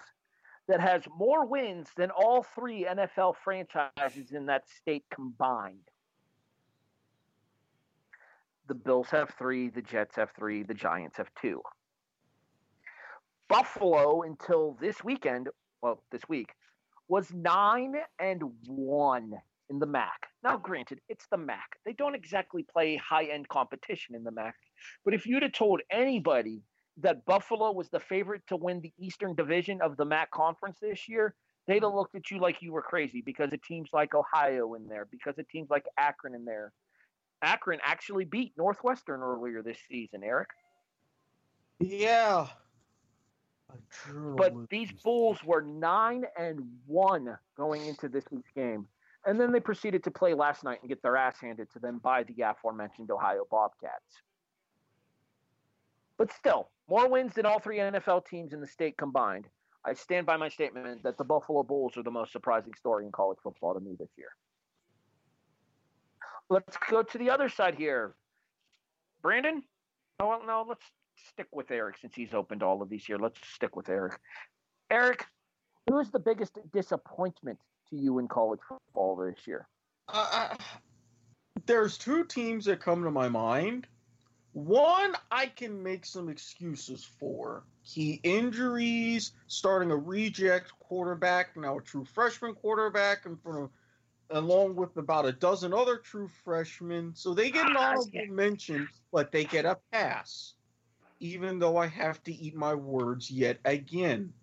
that has more wins than all three NFL franchises in that state combined. The Bills have three, the Jets have three, the Giants have two. Buffalo, until this weekend, well, this week, was nine and one in the MAC. Now, granted, it's the MAC. They don't exactly play high end competition in the MAC. But if you'd have told anybody that Buffalo was the favorite to win the Eastern Division of the MAC conference this year, they'd have looked at you like you were crazy because of teams like Ohio in there, because of teams like Akron in there, Akron actually beat Northwestern earlier this season, Eric. Yeah. But these Bulls were nine and one going into this week's game. And then they proceeded to play last night and get their ass handed to them by the aforementioned Ohio Bobcats. But still, more wins than all three NFL teams in the state combined. I stand by my statement that the Buffalo Bulls are the most surprising story in college football to me this year. Let's go to the other side here. Brandon? Oh, well, no, let's stick with Eric since he's opened all of these here. Let's stick with Eric. Eric, who is the biggest disappointment to you in college football this year? Uh, uh, there's two teams that come to my mind. One I can make some excuses for. Key injuries, starting a reject quarterback, now a true freshman quarterback in front of along with about a dozen other true freshmen. So they get an ah, honorable mention, but they get a pass, even though I have to eat my words yet again.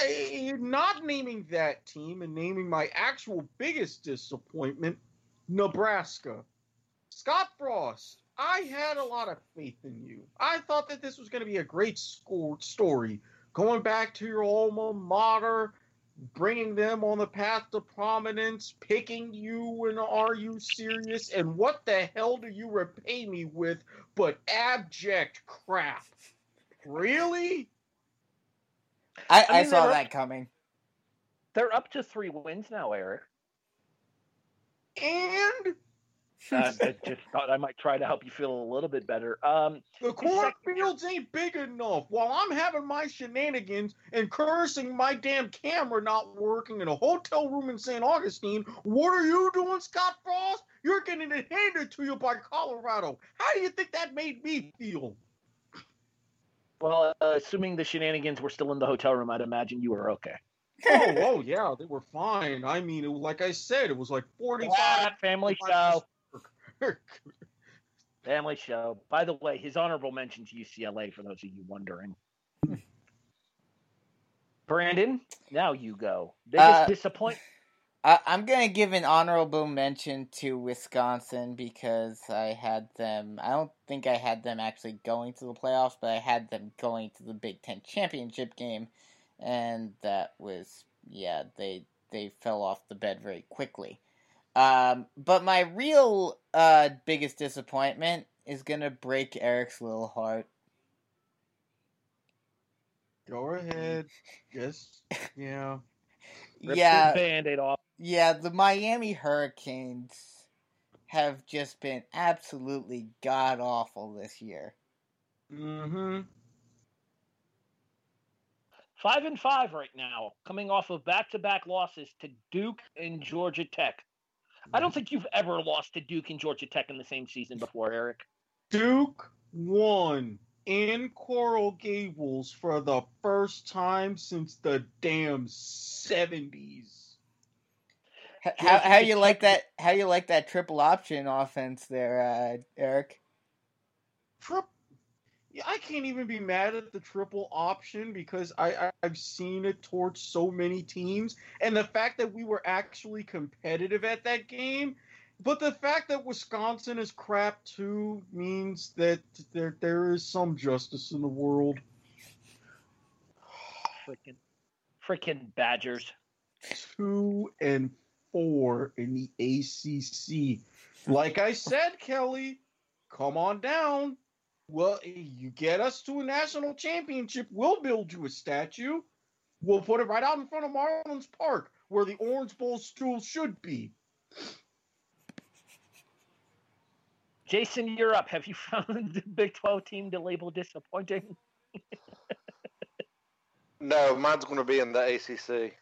I, not naming that team and naming my actual biggest disappointment, Nebraska. Scott Frost, I had a lot of faith in you. I thought that this was going to be a great score story. Going back to your alma mater, bringing them on the path to prominence, picking you and are you serious? And what the hell do you repay me with but abject crap? Really? I, I, I mean, saw that up, coming. They're up to three wins now, Eric. And uh, I just thought I might try to help you feel a little bit better. Um, the cornfields ain't big enough. While I'm having my shenanigans and cursing my damn camera not working in a hotel room in St. Augustine, what are you doing, Scott Frost? You're getting it handed to you by Colorado. How do you think that made me feel? Well, uh, assuming the shenanigans were still in the hotel room, I'd imagine you were okay. oh, oh yeah, they were fine. I mean, it, like I said, it was like forty-five. family show. Family show. By the way, his honorable mention to UCLA for those of you wondering. Brandon, now you go. Biggest Uh, disappointment. I, I'm gonna give an honorable mention to Wisconsin because I had them. I don't think I had them actually going to the playoffs, but I had them going to the Big Ten championship game, and that was yeah they they fell off the bed very quickly. Um, but my real uh, biggest disappointment is gonna break Eric's little heart. Go ahead. Yes. Yeah. Rip yeah, the band-aid off. Yeah, the Miami Hurricanes have just been absolutely god awful this year. Mm-hmm. Five and five right now, coming off of back-to-back losses to Duke and Georgia Tech. I don't think you've ever lost to Duke and Georgia Tech in the same season before, Eric. Duke won in Coral Gables for the first time since the damn seventies. H- How Georgia how you like that? How you like that triple option offense there, uh, Eric? Trip. I can't even be mad at the triple option because I, I I've seen it torch so many teams, and the fact that we were actually competitive at that game. But the fact that Wisconsin is crap too means that there there is some justice in the world. Freaking, freaking Badgers. two and four in the ACC. Like I said, Kelly, come on down. Well, you get us to a national championship, we'll build you a statue. We'll put it right out in front of Marlins Park, where the Orange Bowl stool should be. Jason, you're up. Have you found the Big 12 team to label disappointing? No, mine's going to be in the ACC.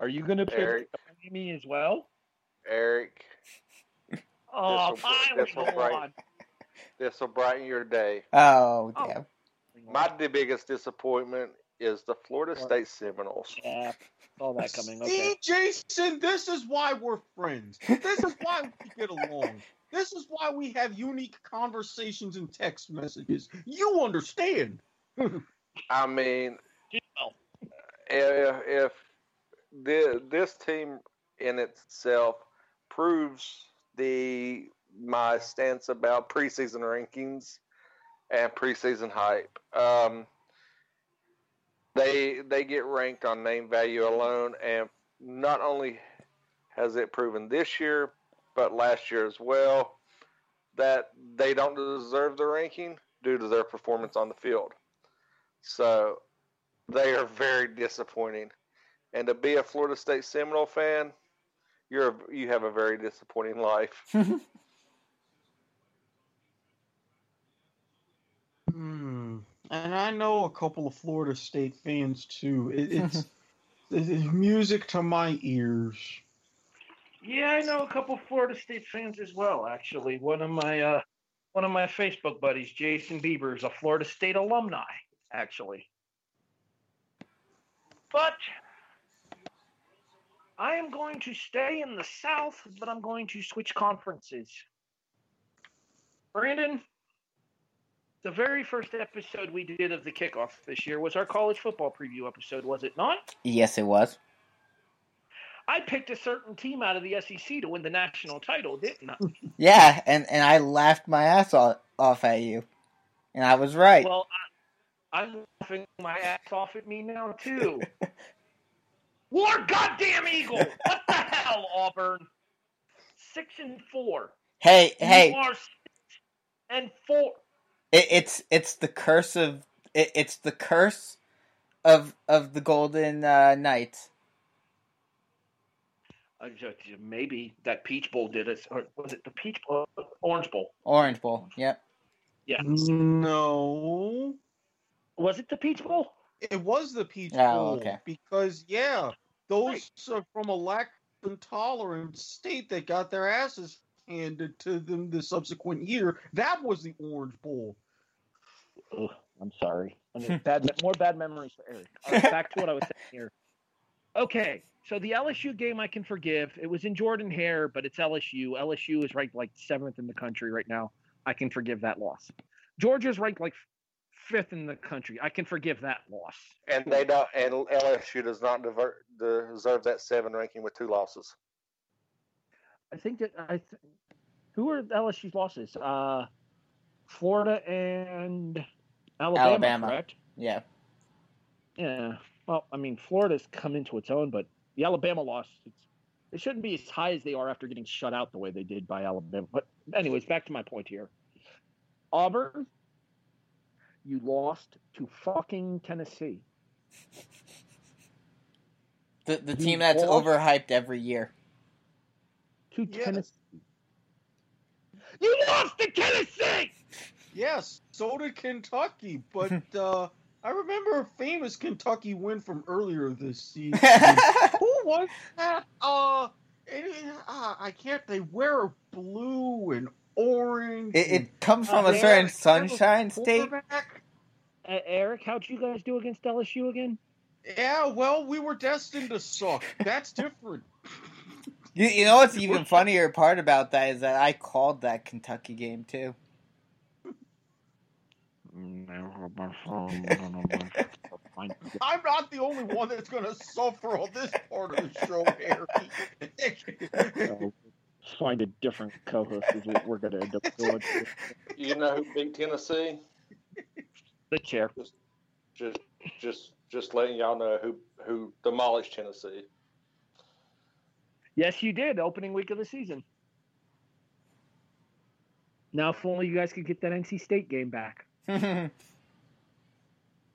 Are you going to pick Eric. Miami as well? Eric, Oh, This'll- finally, this'll go break. on. this will brighten your day. Oh Oh. damn! My the biggest disappointment is the Florida State Seminoles. Yeah, saw that coming. See, Jason, this is why we're friends. This is why we get along. This is why we have unique conversations and text messages. You understand. I mean, Well, if, if the, this team in itself proves the my stance about preseason rankings and preseason hype. Um, they they get ranked on name value alone, and not only has it proven this year, but last year as well, that they don't deserve the ranking due to their performance on the field. So they are very disappointing. And to be a Florida State Seminole fan, you're a, you have a very disappointing life. Hmm. And I know a couple of Florida State fans too. It, it's, it's music to my ears. yeah, I know a couple Florida State fans as well. Actually, one of my uh, one of my Facebook buddies, Jason Bieber, is a Florida State alumni. Actually, but I am going to stay in the South, but I'm going to switch conferences. Brandon, the very first episode we did of the kickoff this year was our college football preview episode, was it not? Yes, it was. I picked a certain team out of the SEC to win the national title, didn't I? Yeah, and and I laughed my ass off, off at you, and I was right. Well, I, I'm laughing my ass off at me now too. War goddamn eagle! What the hell, Auburn? Six and four. hey, You hey, are six and four. it, it's it's the curse of it, it's the curse of of the Golden uh, Knights. Uh, ju- ju- maybe that Peach Bowl did it, or was it the Peach Bowl, Orange Bowl? Orange Bowl. Yep. Yeah, No, was it the Peach Bowl? it was the Peach Oh, Bowl okay. because yeah, those Right. are from a lack of intolerant state that got their asses handed to them the subsequent year. That was the Orange Bowl. Ugh, I'm sorry. I mean, bad, more bad memories for Eric. All right, back to what I was saying here. Okay, so the LSU game I can forgive. It was in Jordan Hare, but it's LSU. LSU is ranked like seventh in the country right now. I can forgive that loss. Georgia's ranked like fifth in the country. I can forgive that loss. And they don't. And LSU does not divert, deserve that seven ranking with two losses. I think that I. Th- who are LSU's losses? Uh, Florida and Alabama, Alabama. correct? Yeah. Yeah. Well, I mean, Florida's come into its own, but the Alabama loss, it's, it shouldn't be as high as they are after getting shut out the way they did by Alabama. But, anyways, back to my point here. Auburn, you lost to fucking Tennessee. The the team that's overhyped every year. To yes. Tennessee. You lost to Tennessee. Yes, so did Kentucky, but uh, I remember a famous Kentucky win from earlier this season. Who was that? Uh, it, uh, I can't. They wear blue and orange. It, it comes from uh, a certain sunshine state. Uh, Eric, how'd you guys do against LSU again? Yeah, well, we were destined to suck. That's different. you, you know what's even funnier part about that is that I called that Kentucky game too. I'm not the only one that's going to suffer on this part of the show, Harry. Find a different co-host is what we're going to end up doing. You know who beat Tennessee? The chair. Just, just, just, just letting y'all know who who demolished Tennessee. Yes, you did. Opening week of the season. Now, if only you guys could get that NC State game back.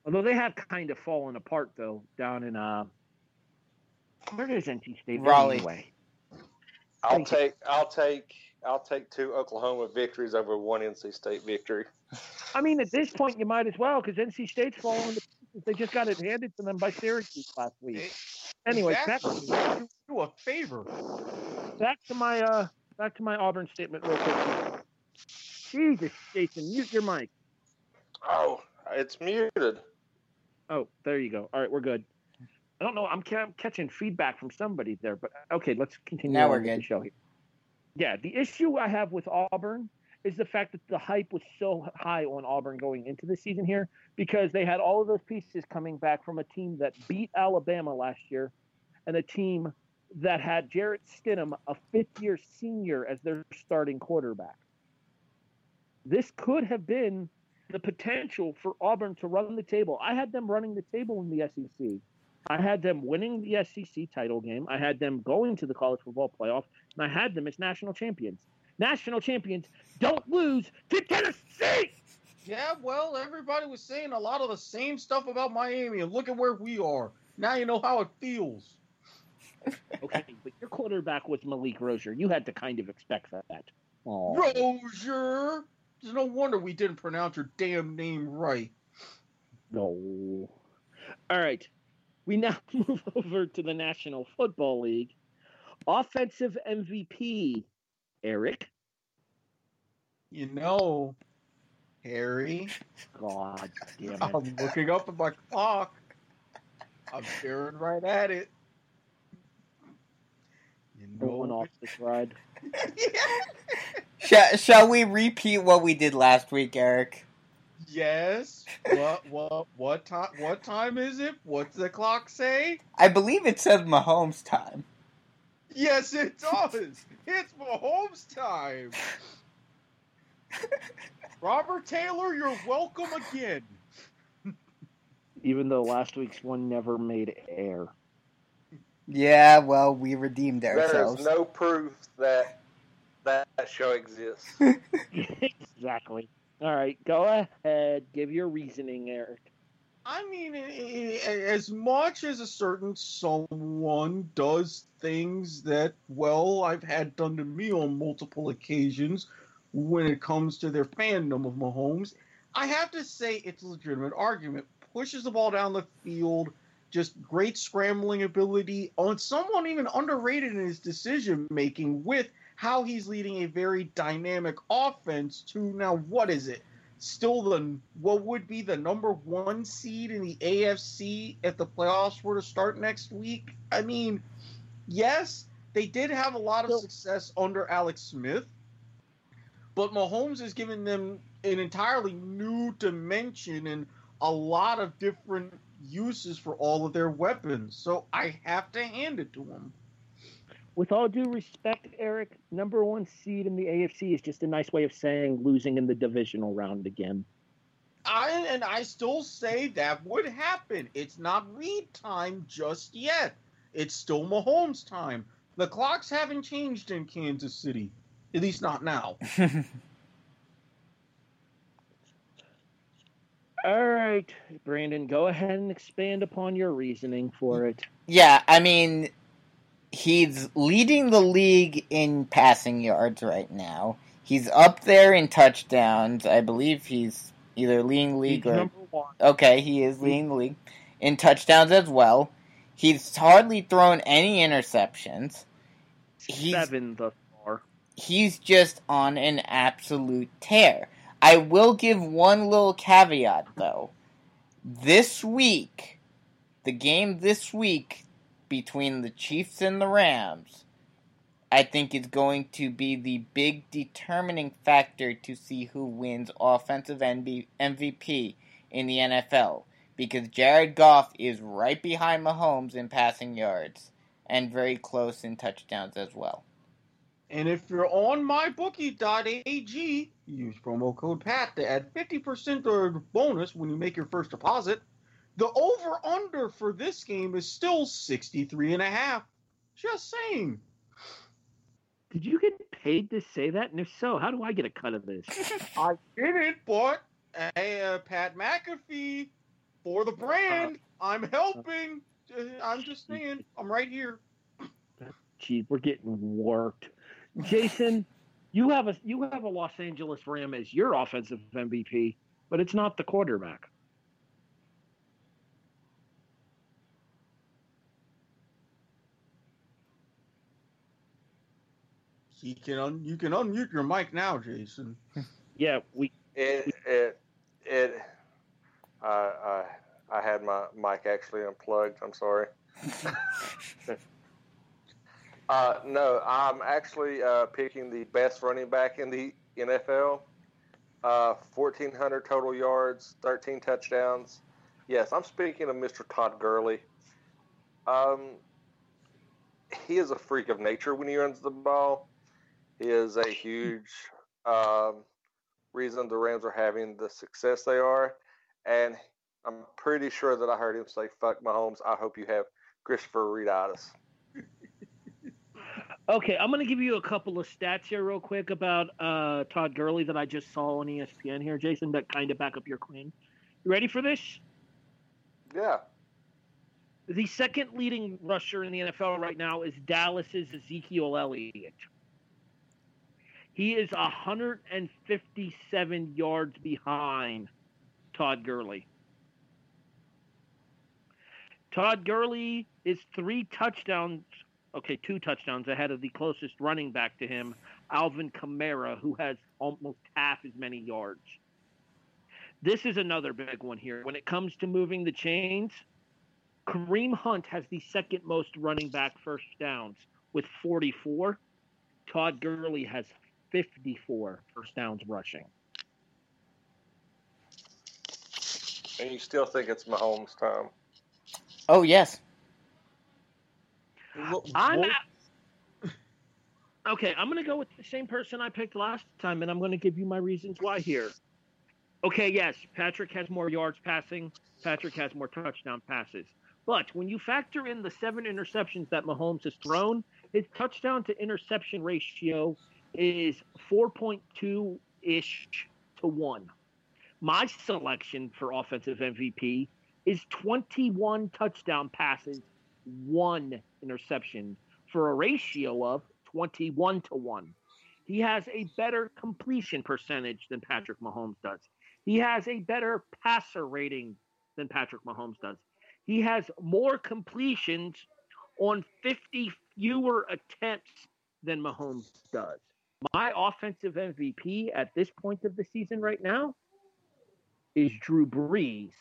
Although they have kind of fallen apart though down in uh where is NC State Raleigh. Anyway? I'll take I'll take I'll take two Oklahoma victories over one NC State victory. I mean, at this point, you might as well because NC State's falling. To pieces. They just got it handed to them by Syracuse last week. Anyway, exactly. back to, do a favor. Back to my uh, back to my Auburn statement real quick. Jesus, Jason, mute your mic. Oh, it's muted. Oh, there you go. All right, we're good. I don't know. I'm, ca- I'm catching feedback from somebody there, but okay, let's continue. Now we're good. The show here. Yeah, the issue I have with Auburn is the fact that the hype was so high on Auburn going into the season here because they had all of those pieces coming back from a team that beat Alabama last year and a team that had Jarrett Stidham, a fifth year senior, as their starting quarterback. This could have been the potential for Auburn to run the table. I had them running the table in the SEC. I had them winning the SEC title game. I had them going to the college football playoff, and I had them as national champions. National champions don't lose to Tennessee. Yeah, well, everybody was saying a lot of the same stuff about Miami, and look at where we are. Now you know how it feels. okay, but your quarterback was Malik Rosier. You had to kind of expect that. Aww. Rosier. There's no wonder we didn't pronounce your damn name right. No. All right. We now move over to the National Football League. Offensive MVP, Eric. You know, Harry. God damn it. I'm looking up at my clock. I'm staring right at it. You know, Going off this ride. shall, shall we repeat what we did last week, Eric? Yes. What what what time what time is it? What's the clock say? I believe it says Mahomes time. Yes, it does. it's Mahomes time. Robert Taylor, you're welcome again. Even though last week's one never made air. Yeah, well, we redeemed ourselves. There is no proof that that show exists. exactly. All right, go ahead. Give your reasoning, Eric. I mean, as much as a certain someone does things that, well, I've had done to me on multiple occasions when it comes to their fandom of Mahomes, I have to say it's a legitimate argument. Pushes the ball down the field, just great scrambling ability, on someone even underrated in his decision making with how he's leading a very dynamic offense to now what is it? Still the what would be the number one seed in the AFC if the playoffs were to start next week? I mean, yes, they did have a lot of success under Alex Smith, but Mahomes has given them an entirely new dimension and a lot of different uses for all of their weapons. So I have to hand it to them. With all due respect, Eric, number one seed in the AFC is just a nice way of saying losing in the divisional round again. I, and I still say that would happen. It's not Reid time just yet. It's still Mahomes time. The clocks haven't changed in Kansas City, at least not now. All right, Brandon, go ahead and expand upon your reasoning for it. Yeah, I mean, he's leading the league in passing yards right now. He's up there in touchdowns. I believe he's either leading league He's or one. okay, he is leading the league in touchdowns as well. He's hardly thrown any interceptions. He's Seven thus far. he's just on an absolute tear. I will give one little caveat though. This week, the game this week between the Chiefs and the Rams, I think is going to be the big determining factor to see who wins offensive MVP in the NFL. Because Jared Goff is right behind Mahomes in passing yards and very close in touchdowns as well. And if you're on mybookie.ag, use promo code PAT to add 50% or bonus when you make your first deposit. The over under for this game is still 63 and a half. Just saying. Did you get paid to say that? And if so, how do I get a cut of this? I didn't, but hey, uh, Pat McAfee for the brand. I'm helping. Uh, I'm just saying. I'm right here. Gee, we're getting worked. Jason, you have a you have a Los Angeles Ram as your offensive MVP, but it's not the quarterback. You can un- you can unmute your mic now, Jason. Yeah, we It it it. Uh, I I had my mic actually unplugged. I'm sorry. uh, no, I'm actually uh, picking the best running back in the NFL. Uh, 1,400 total yards, 13 touchdowns. Yes, I'm speaking of Mr. Todd Gurley. Um, he is a freak of nature when he runs the ball. He is a huge um, reason the Rams are having the success they are. And I'm pretty sure that I heard him say, fuck Mahomes. I hope you have Christopher Reeditis. Okay, I'm going to give you a couple of stats here, real quick, about uh, Todd Gurley that I just saw on ESPN here, Jason, that kind of back up your claim. You ready for this? Yeah. The second leading rusher in the NFL right now is Dallas's Ezekiel Elliott. He is 157 yards behind Todd Gurley. Todd Gurley is three touchdowns, okay, two touchdowns ahead of the closest running back to him, Alvin Kamara, who has almost half as many yards. This is another big one here. When it comes to moving the chains, Kareem Hunt has the second most running back first downs with 44. Todd Gurley has 54 first downs rushing. And you still think it's Mahomes' time. Oh yes. I'm at, okay. I'm going to go with the same person I picked last time, and I'm going to give you my reasons why here. Okay, yes, Patrick has more yards passing. Patrick has more touchdown passes. But when you factor in the seven interceptions that Mahomes has thrown, his touchdown to interception ratio is 4.2 ish to 1. My selection for offensive MVP is 21 touchdown passes, one interception for a ratio of 21 to 1. He has a better completion percentage than Patrick Mahomes does. He has a better passer rating than Patrick Mahomes does. He has more completions on 50 fewer attempts than Mahomes does. My offensive MVP at this point of the season right now is Drew Brees,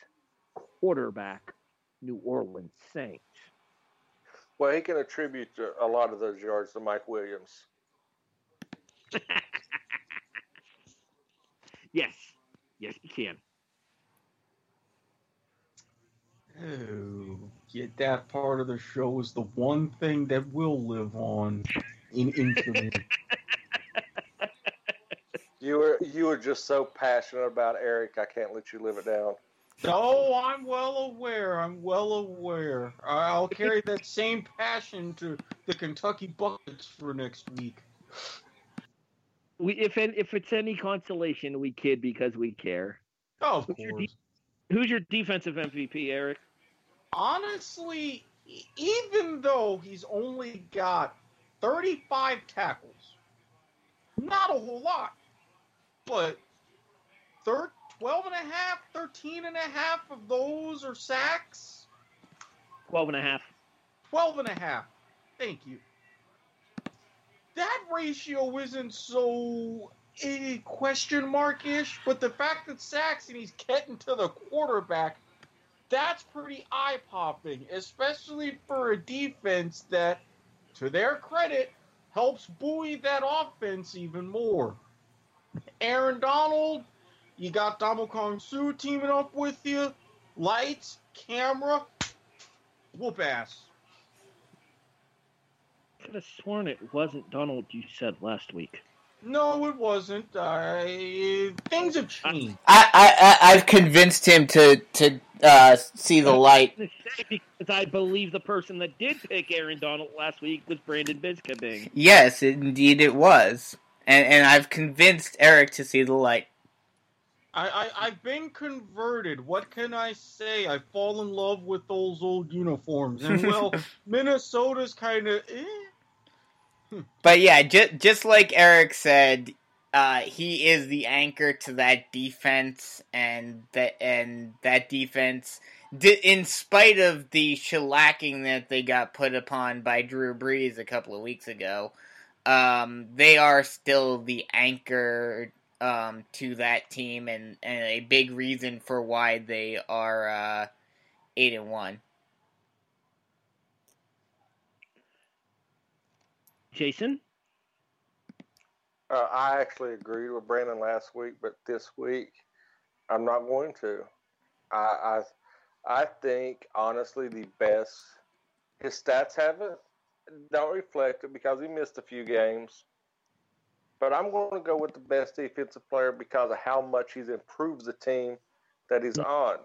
quarterback, New Orleans Saints. Well, he can attribute a lot of those yards to Mike Williams. Yes. Yes, you can. Oh, get that part of the show is the one thing that will live on in infamy. You were you were just so passionate about Erik. I can't let you live it down. oh, I'm well aware. I'm well aware. I'll carry that same passion to the Kentucky Buckets for next week. We, if it, if it's any consolation, we kid because we care. Oh, of Who's your course. Who's your defensive MVP, Erik? Honestly, even though he's only got 35 tackles, not a whole lot, but thir- 12 and a half, 13 and a half of those are sacks. 12 and a half. 12 and a half. Thank you. That ratio isn't so a question mark ish, but the fact that sacks and he's getting to the quarterback, that's pretty eye popping, especially for a defense that, to their credit, helps buoy that offense even more. Aaron Donald, you got Ndamukong Suh teaming up with you. Lights, camera, whoop ass. could have sworn it wasn't Donald you said last week. No, it wasn't. I things have changed. I, I, I I've convinced him to to uh, see the light. I'm gonna say Because I believe the person that did pick Aaron Donald last week was Brandon Biskobing. Yes, indeed it was, and and I've convinced Erik to see the light. I, I I've been converted. What can I say? I fall in love with those old uniforms, and well, Minnesota's kind of. Eh. But yeah, just just like Erik said, uh, he is the anchor to that defense, and that and that defense, in spite of the shellacking that they got put upon by Drew Brees a couple of weeks ago, um, they are still the anchor um, to that team, and, and a big reason for why they are uh, eight and one. Jason? Uh, I actually agreed with Brandon last week, but this week I'm not going to. I I, I think honestly the best. His stats haven't don't reflect it because he missed a few games. But I'm going to go with the best defensive player because of how much he's improved the team that he's on.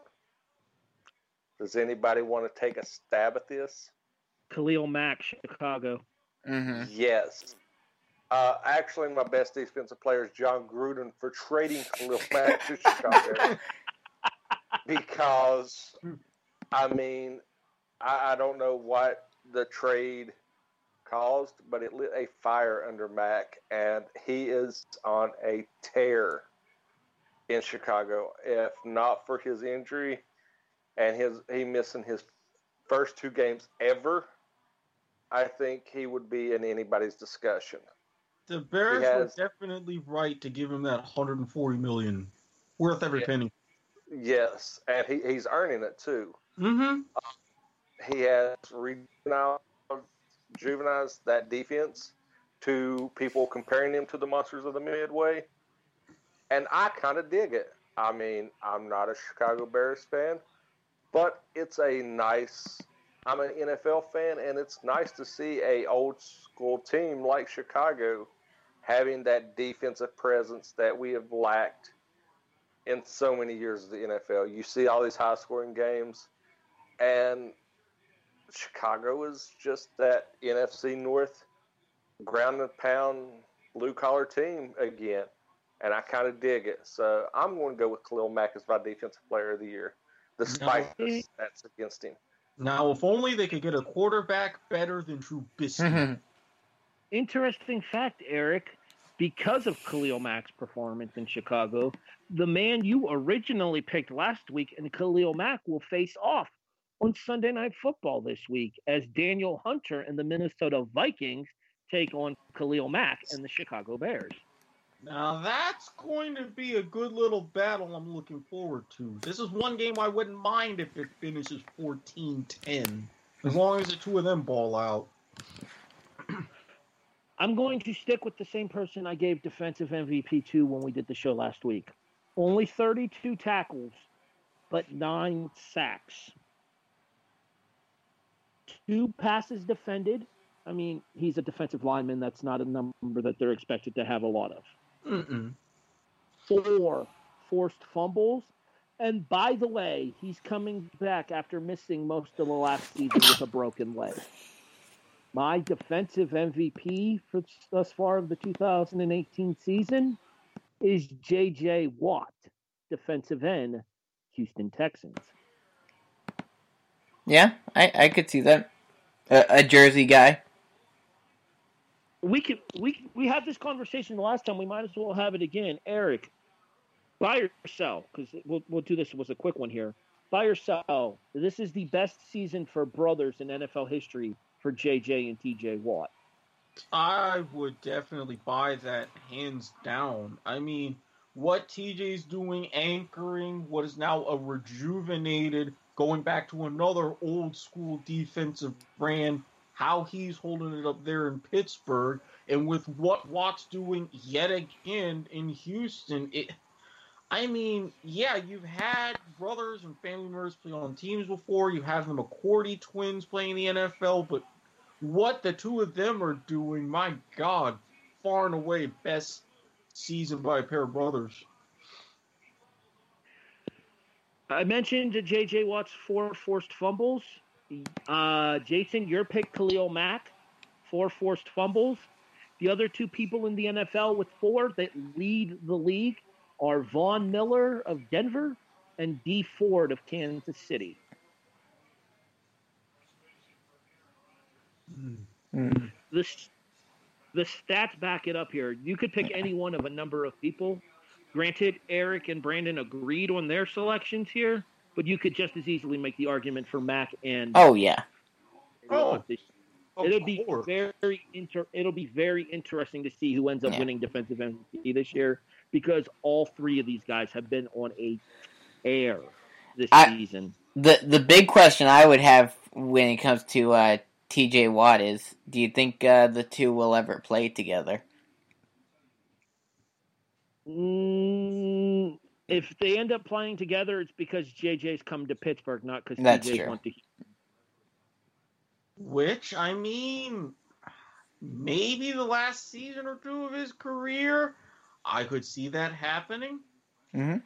Does anybody want to take a stab at this? Khalil Mack, Chicago. Mm-hmm. Yes. Uh, actually, my best defensive player is Jon Gruden for trading Khalil Mack to Chicago. because, I mean, I, I don't know what the trade caused, but it lit a fire under Mack, and he is on a tear in Chicago. If not for his injury and his he missing his first two games ever, I think he would be in anybody's discussion. The Bears has- were definitely right to give him that 140 million, worth every Yeah. penny. Yes, and he, he's earning it too. Mm-hmm. He has rejuvenized juvenized that defense to people comparing them to the monsters of the Midway, and I kind of dig it. I mean, I'm not a Chicago Bears fan, but it's a nice. I'm an NFL fan, and it's nice to see a old school team like Chicago having that defensive presence that we have lacked in so many years of the NFL. You see all these high scoring games, and Chicago is just that NFC North ground and pound blue collar team again. And I kind of dig it. So I'm going to go with Khalil Mack as my defensive player of the year, despite No. the stats against him. Now, if only they could get a quarterback better than Trubisky. Mm-hmm. Interesting fact, Erik. Because of Khalil Mack's performance in Chicago, the man you originally picked last week and Khalil Mack will face off on Sunday Night Football this week as Danielle Hunter and the Minnesota Vikings take on Khalil Mack and the Chicago Bears. Now that's going to be a good little battle I'm looking forward to. This is one game I wouldn't mind if it finishes 14-10. As long as the two of them ball out. I'm going to stick with the same person I gave defensive MVP to when we did the show last week. only 32 tackles, but nine sacks. Two passes defended. I mean, he's a defensive lineman. That's not a number that they're expected to have a lot of. Mm-mm. Four forced fumbles. And by the way, he's coming back after missing most of the last season with a broken leg. My defensive MVP for thus far of the 2018 season is J.J. Watt, defensive end, Houston Texans. Yeah, I, I could see that. A, a Jersey guy. We could we we had this conversation the last time. We might as well have it again. Erik, buy or sell? Because we'll we'll do this. It was a quick one here. Buy or sell? This is the best season for brothers in NFL history for JJ and TJ Watt. I would definitely buy that hands down. I mean, what TJ's doing, anchoring what is now a rejuvenated, going back to another old school defensive brand, how he's holding it up there in Pittsburgh, and with what Watt's doing yet again in Houston, it. I mean, yeah, you've had brothers and family members play on teams before. You have the McCourty twins playing the NFL, but what the two of them are doing, my God, far and away best season by a pair of brothers. I mentioned J.J. Watt's four forced fumbles. Uh, Jason, your pick, Khalil Mack, four forced fumbles. The other two people in the NFL with four that lead the league are Von Miller of Denver and Dee Ford of Kansas City. Mm. The, the stats back it up here. You could pick any one of a number of people. Granted, Erik and Brandon agreed on their selections here, but you could just as easily make the argument for Mack and. Oh yeah. Oh, it'll be very inter- It'll be very interesting to see who ends up Yeah. winning defensive MVP this year because all three of these guys have been on a air this I- season. The the big question I would have when it comes to uh, T.J. Watt is: Do you think uh, the two will ever play together? Mm, if they end up playing together, it's because JJ's come to Pittsburgh, not because That's TJ's true. went to. Which, I mean, maybe the last season or two of his career, I could see that happening. hmm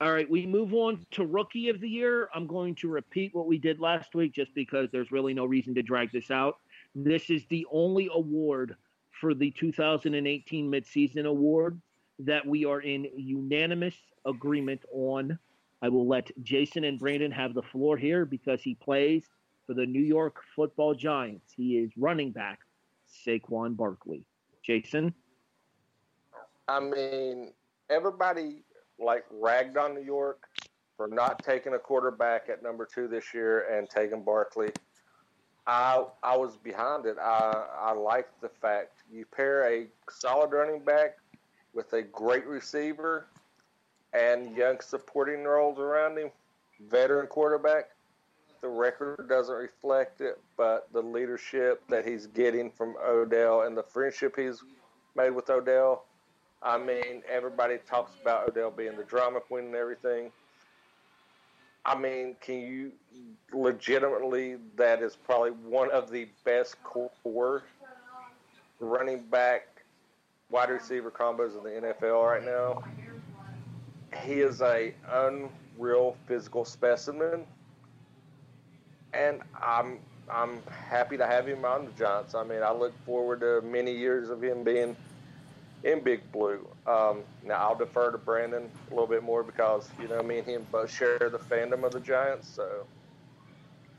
All right, we move on to rookie of the year. I'm going to repeat what we did last week just because there's really no reason to drag this out. This is the only award for the 2018 midseason award that we are in unanimous agreement on. I will let Jason and Brandon have the floor here because he plays for the New York Football Giants. He is running back Saquon Barkley. Jason, I mean, everybody like ragged on New York for not taking a quarterback at number two this year and taking Barkley. I I was behind it. I I liked the fact you pair a solid running back with a great receiver and young supporting roles around him, veteran quarterback. The record doesn't reflect it, but the leadership that he's getting from Odell and the friendship he's made with Odell. I mean, everybody talks about Odell being the drama queen and everything. I mean, can you legitimately? That is probably one of the best core running back, wide receiver combos in the NFL right now. He is a unreal physical specimen, and I'm I'm happy to have him on the Giants. I mean, I look forward to many years of him being in Big Blue. Um, now I'll defer to Brandon a little bit more because you know me and him both share the fandom of the Giants. So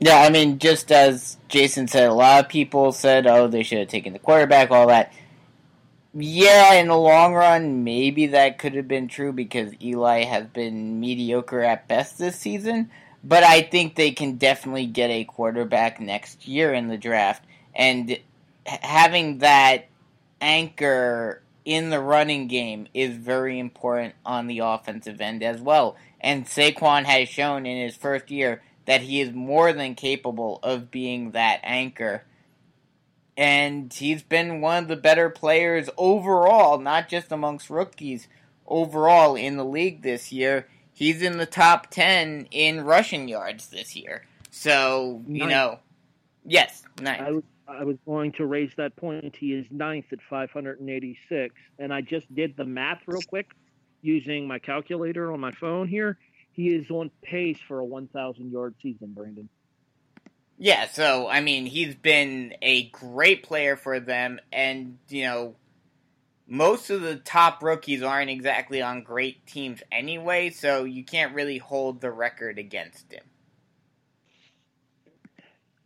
Yeah, I mean, just as Jason said, a lot of people said, "Oh, they should have taken the quarterback," all that. Yeah, in the long run, maybe that could have been true because Eli has been mediocre at best this season. But I think they can definitely get a quarterback next year in the draft, and having that anchor in the running game is very important on the offensive end as well. And Saquon has shown in his first year that he is more than capable of being that anchor. And he's been one of the better players overall, not just amongst rookies, overall in the league this year. He's in the top 10 in rushing yards this year. So, you Ninth. know, yes, nice. I was, going to raise that point. He is ninth at 586, and I just did the math real quick using my calculator on my phone here. He is on pace for a 1,000 yard season, Brandon. Yeah, so I mean, he's been a great player for them, and you know, most of the top rookies aren't exactly on great teams anyway, so you can't really hold the record against him.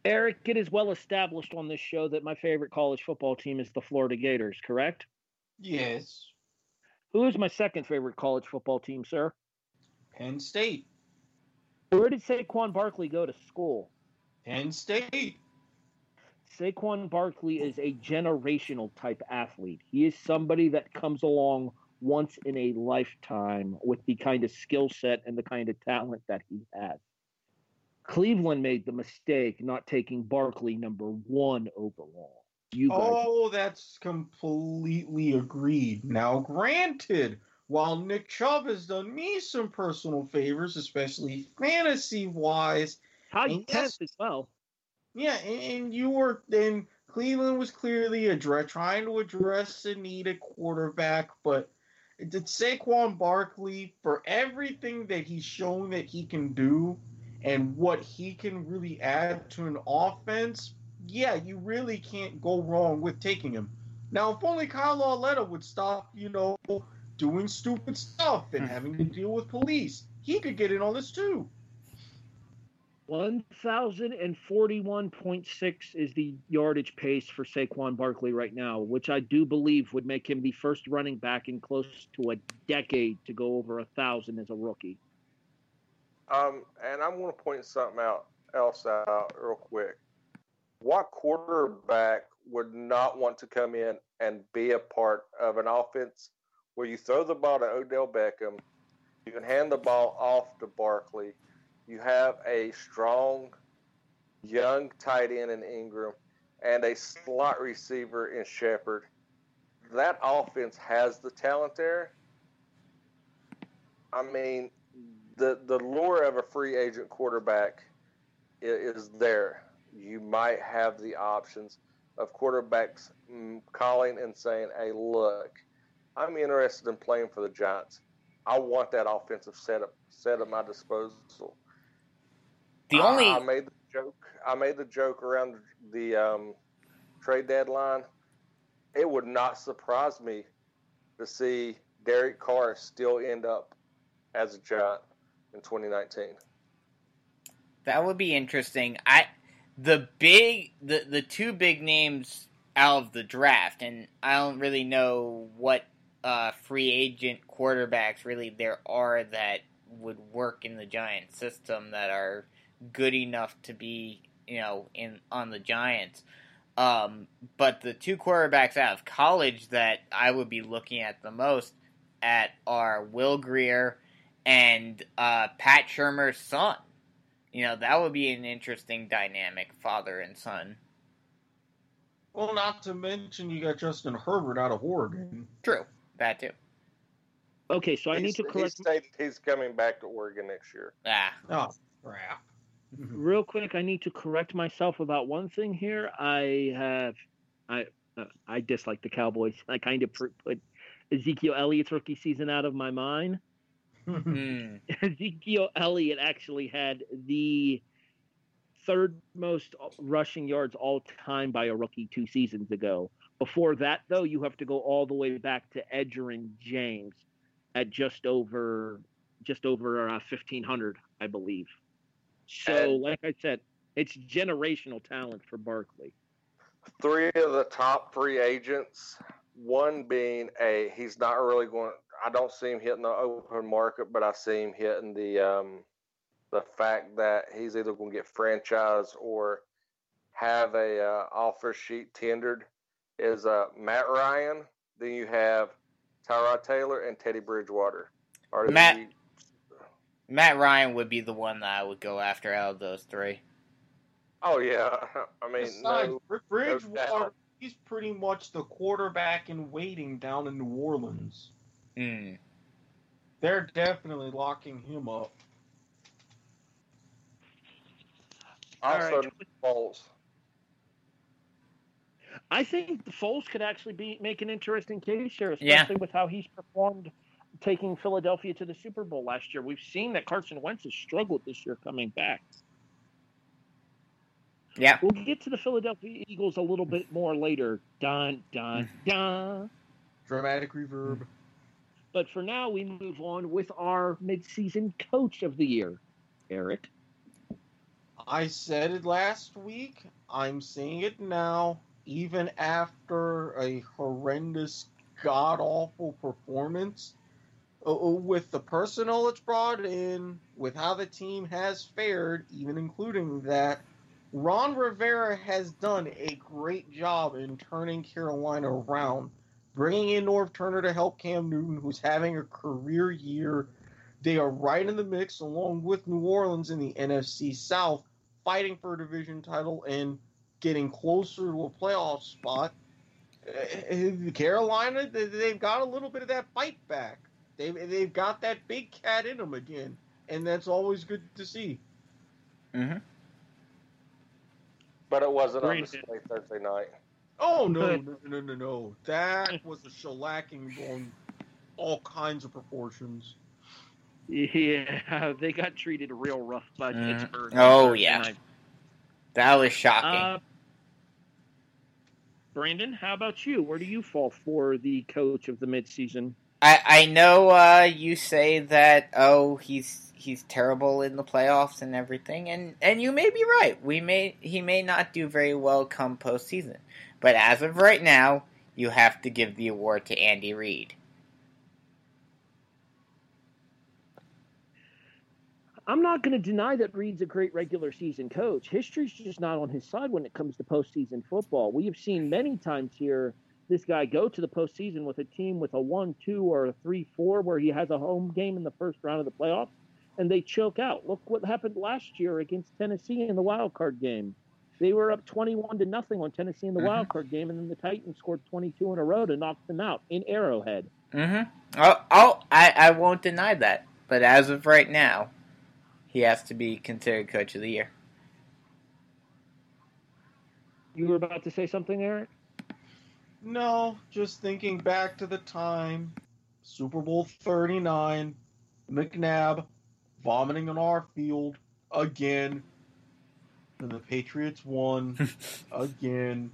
Erik, it is well established on this show that my favorite college football team is the Florida Gators, correct? Yes. Who is my second favorite college football team, sir? Penn State. Where did Saquon Barkley go to school? Penn State. Saquon Barkley is a generational type athlete. He is somebody that comes along once in a lifetime with the kind of skill set and the kind of talent that he has. Cleveland made the mistake not taking Barkley number one overall. You guys, Oh, that's completely agreed. Now, granted, while Nick Chubb has done me some personal favors, especially fantasy wise, how you yes. as well. yeah, and, and you were then Cleveland was clearly address, trying to address the need at quarterback, but did Saquon Barkley for everything that he's shown that he can do and what he can really add to an offense, yeah, you really can't go wrong with taking him. Now, if only Kyle Lauletta would stop, you know, doing stupid stuff and hmm. having to deal with police, he could get in on this too. 1041.6 is the yardage pace for Saquon Barkley right now, which I do believe would make him the first running back in close to a decade to go over a thousand as a rookie. Um, and I'm going to point something out else out real quick. What quarterback would not want to come in and be a part of an offense where you throw the ball to Odell Beckham, you can hand the ball off to Barkley, you have a strong young tight end in Engram, and a slot receiver in Shepard. That offense has the talent there. I mean, the the lure of a free agent quarterback is, is there. You might have the options of quarterbacks mm, calling and saying, "Hey, look, I'm interested in playing for the Giants. I want that offensive setup set at my disposal." The I- only I, made the joke. I made the joke around the um, trade deadline. It would not surprise me to see Derek Carr still end up as a Giant in 2019. That would be interesting. I the big the the two big names out of the draft, and I don't really know what uh, free agent quarterbacks really there are that would work in the Giant system that are good enough to be you know in on the Giants. Um, but the two quarterbacks out of college that I would be looking at the most at are Will Grier and uh, Pat Shurmur's son. You know, that would be an interesting dynamic, father and son. Well, not to mention you got Justin Herbert out of Oregon. True, that too. Okay, so I He's- need to he correct stated he's coming back to Oregon next year. Ah, Oh, crap. real quick. I need to correct myself about one thing here. I have, I, uh, I dislike the Cowboys. I kind of put Ezekiel Elliott's rookie season out of my mind. Hmm. Ezekiel Elliott actually had the third most rushing yards all time by a rookie two seasons ago. Before that, though, you have to go all the way back to Edgerrin James at just over just over uh, fifteen hundred, I believe. So, And- like I said, it's generational talent for Barkley. Three of the top free agents, one being a he's not really going. I don't see him hitting the open market, but I see him hitting the um, the fact that he's either going to get franchised or have a uh, offer sheet tendered. Is uh, Matt Ryan. Then you have Tyrod Taylor and Teddy Bridgewater. Are the- Matt- Matt Ryan would be the one that I would go after out of those three. Oh yeah, I mean Besides, no. Bridgewater, doubt. He's pretty much the quarterback in waiting down in New Orleans. Hmm. They're definitely locking him up. Also, right. Foles. I think the Foles could actually be make an interesting case here, especially yeah. with how he's performed taking Philadelphia to the Super Bowl last year. We've seen that Carson Wentz has struggled this year coming back. Yeah. We'll get to the Philadelphia Eagles a little bit more later. Dun, dun, dun. Dramatic reverb. But for now, we move on with our midseason coach of the year, Erik. I said it last week. I'm saying it now. Even after a horrendous, god awful performance, uh, uh, with the personnel it's brought in, with how the team has fared, even including that, Ron Rivera has done a great job in turning Carolina around, bringing in Norv Turner to help Cam Newton, who's having a career year. They are right in the mix, along with New Orleans in the NFC South, fighting for a division title and getting closer to a playoff spot. Uh, Carolina, they've got a little bit of that fight back. They've, they've got that big cat in them again, and that's always good to see. Mm-hmm. But it wasn't on display Thursday night. Oh no, no, no, no, no! That was a shellacking on all kinds of proportions. Yeah, they got treated real rough by mm. Pittsburgh. Oh yeah, night. that was shocking. Uh, Brandon, how about you? Where do you fall for the coach of the midseason? I I know uh, you say that oh he's he's terrible in the playoffs and everything, and and you may be right. We may he may not do very well come postseason, but as of right now, you have to give the award to Andy Reid. I'm not going to deny that Reid's a great regular season coach. History's just not on his side when it comes to postseason football. We have seen many times here this guy go to the postseason with a team with a one, two, or a three, four, where he has a home game in the first round of the playoffs, and they choke out. Look what happened last year against Tennessee in the wild card game. They were up 21 to nothing on Tennessee in the mm-hmm. wild card game, and then the Titans scored 22 in a row to knock them out in Arrowhead. Mm-hmm. Oh, oh I, I won't deny that. But as of right now, he has to be considered coach of the year. You were about to say something, Erik? No, just thinking back to the time Super Bowl 39, McNabb vomiting on our field again. And the Patriots won again.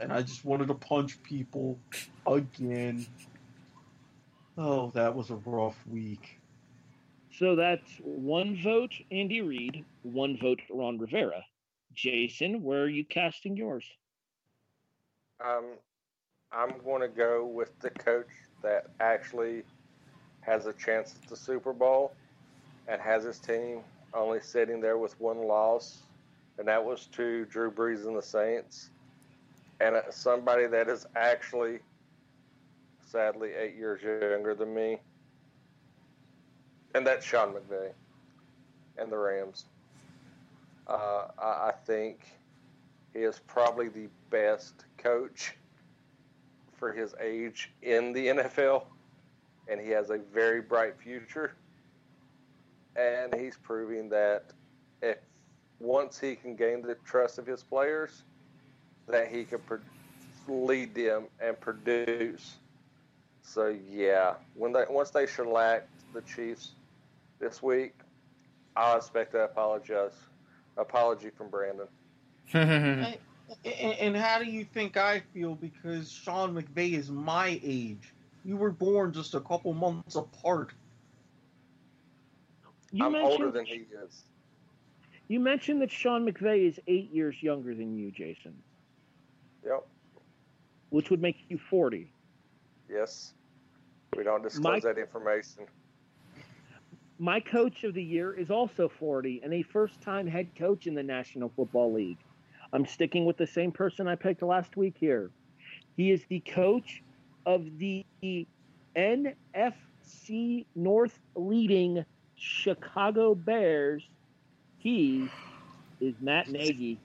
And I just wanted to punch people again. Oh, that was a rough week. So that's one vote Andy Reid, one vote Ron Rivera. Jason, where are you casting yours? Um, I'm going to go with the coach that actually has a chance at the Super Bowl and has his team only sitting there with one loss, and that was to Drew Brees and the Saints, and somebody that is actually, sadly, eight years younger than me, and that's Sean McVay and the Rams. Uh, I think he is probably the best coach for his age in the NFL, and he has a very bright future and he's proving that if once he can gain the trust of his players, that he can pro- lead them and produce. So yeah, when they once they shellacked the Chiefs this week, I expect an apologize apology from Brandon. and, and how do you think I feel? Because Sean McVay is my age. You were born just a couple months apart. You I'm older than he is. You mentioned that Sean McVay is eight years younger than you, Jason. Yep. Which would make you 40. Yes. We don't disclose my, that information. My coach of the year is also 40 and a first time head coach in the National Football League. I'm sticking with the same person I picked last week here. He is the coach of the NFC North leading Chicago Bears. He is Matt Nagy.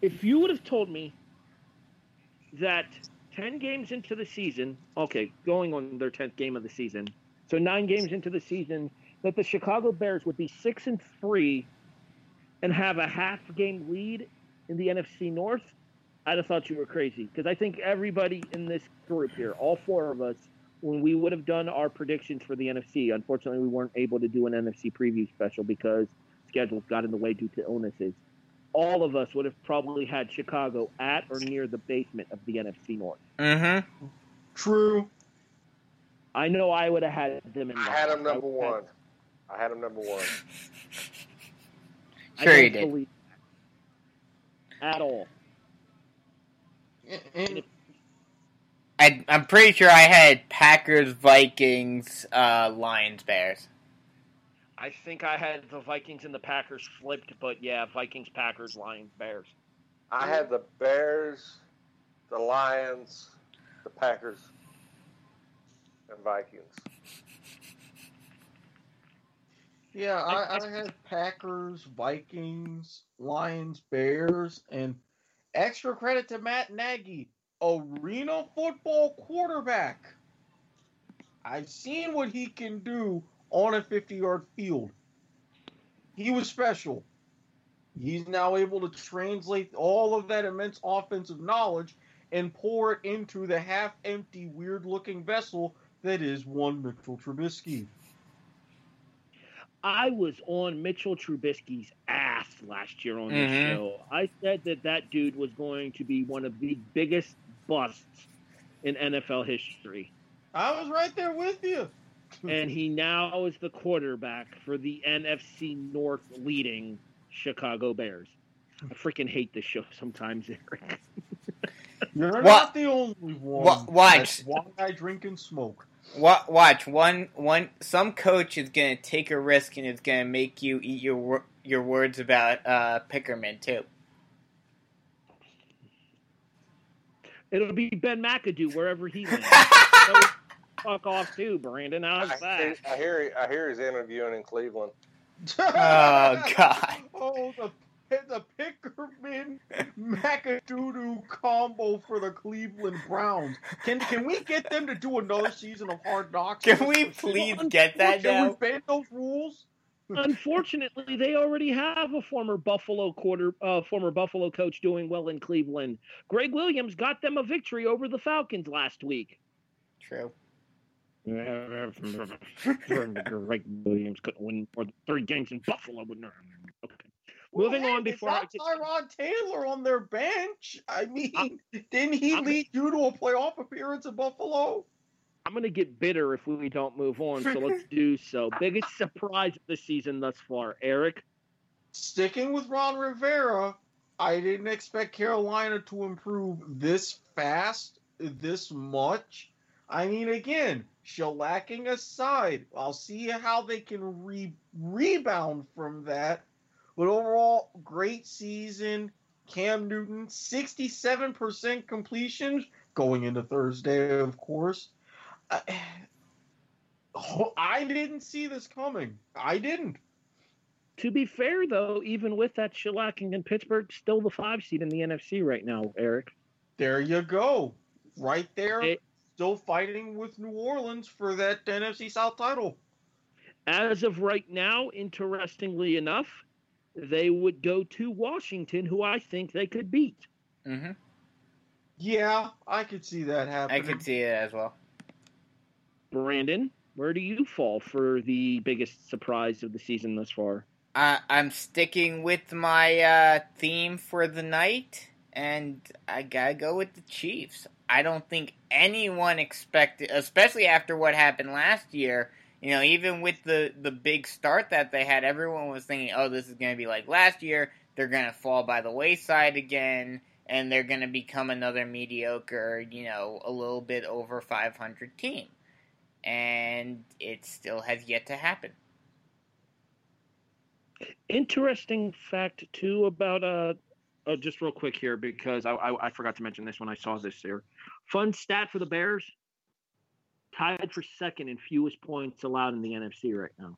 If you would have told me that 10 games into the season, okay, going on their 10th game of the season. So 9 games into the season that the Chicago Bears would be 6 and 3 and have a half game lead in the NFC North. I'd have thought you were crazy because I think everybody in this group here, all four of us, when we would have done our predictions for the NFC, unfortunately we weren't able to do an NFC preview special because schedules got in the way due to illnesses. All of us would have probably had Chicago at or near the basement of the NFC North. Mm-hmm. True. I know I would have had them in. I had them number one. I had them number one. Sure you did. At all. I, I'm pretty sure I had Packers, Vikings, uh, Lions, Bears. I think I had the Vikings and the Packers flipped, but yeah, Vikings, Packers, Lions, Bears. I had the Bears, the Lions, the Packers, and Vikings. Yeah, I, I had Packers, Vikings, Lions, Bears, and extra credit to Matt Nagy, arena football quarterback. I've seen what he can do on a 50 yard field. He was special. He's now able to translate all of that immense offensive knowledge and pour it into the half empty, weird looking vessel that is one Mitchell Trubisky. I was on Mitchell Trubisky's ass last year on this Mhm. show. I said that that dude was going to be one of the biggest busts in NFL history. I was right there with you. and he now is the quarterback for the NFC North leading Chicago Bears. I freaking hate this show sometimes, Erik. You're Wa- not the only one. wa- watch. That's why I drink and smoke. Wa- Watch one one. Some coach is gonna take a risk and is gonna make you eat your your words about uh, Peterman too. It'll be Ben McAdoo wherever he lands. So, fuck off too, Brandon. How's I, that? I hear. I hear he's interviewing in Cleveland. Oh God! Oh, the the Peterman Macadoodoo combo for the Cleveland Browns. Can can we get them to do another season of Hard Knocks? Can we please get that Can we now? bend those rules? Unfortunately, they already have a former Buffalo quarter, uh, former Buffalo coach doing well in Cleveland. Gregg Williams got them a victory over the Falcons last week. True. Gregg Williams couldn't win more than three games in Buffalo. But no, okay. Moving Well, on before I Tyrod Taylor on their bench. I mean, I'm- didn't he I'm- lead you to a playoff appearance in Buffalo? I'm going to get bitter if we don't move on, so let's do so. Biggest surprise of the season thus far, Erik. Sticking with Ron Rivera, I didn't expect Carolina to improve this fast, this much. I mean, again, shellacking aside, I'll see how they can re- rebound from that. But overall, great season. Cam Newton, 67% completion going into Thursday, of course. Uh, I, I didn't see this coming. I didn't. To be fair, though, even with that shellacking in Pittsburgh, still the five seed in the NFC right now, Erik. There you go. Right there. It- still fighting with New Orleans for that NFC South title. As of right now, interestingly enough, they would go to Washington, who I think they could beat. Mm-hmm. Yeah, I could see that happening. I could see it as well. Brandon, where do you fall for the biggest surprise of the season thus far? Uh, I'm sticking with my uh, theme for the night, and I gotta go with the Chiefs. I don't think anyone expected, especially after what happened last year. You know, even with the the big start that they had, everyone was thinking, "Oh, this is gonna be like last year. They're gonna fall by the wayside again." And they're going to become another mediocre, you know, a little bit over 500 team. And it still has yet to happen. Interesting fact too about uh, uh just real quick here because I, I I forgot to mention this when I saw this here. Fun stat for the Bears: tied for second in fewest points allowed in the NFC right now.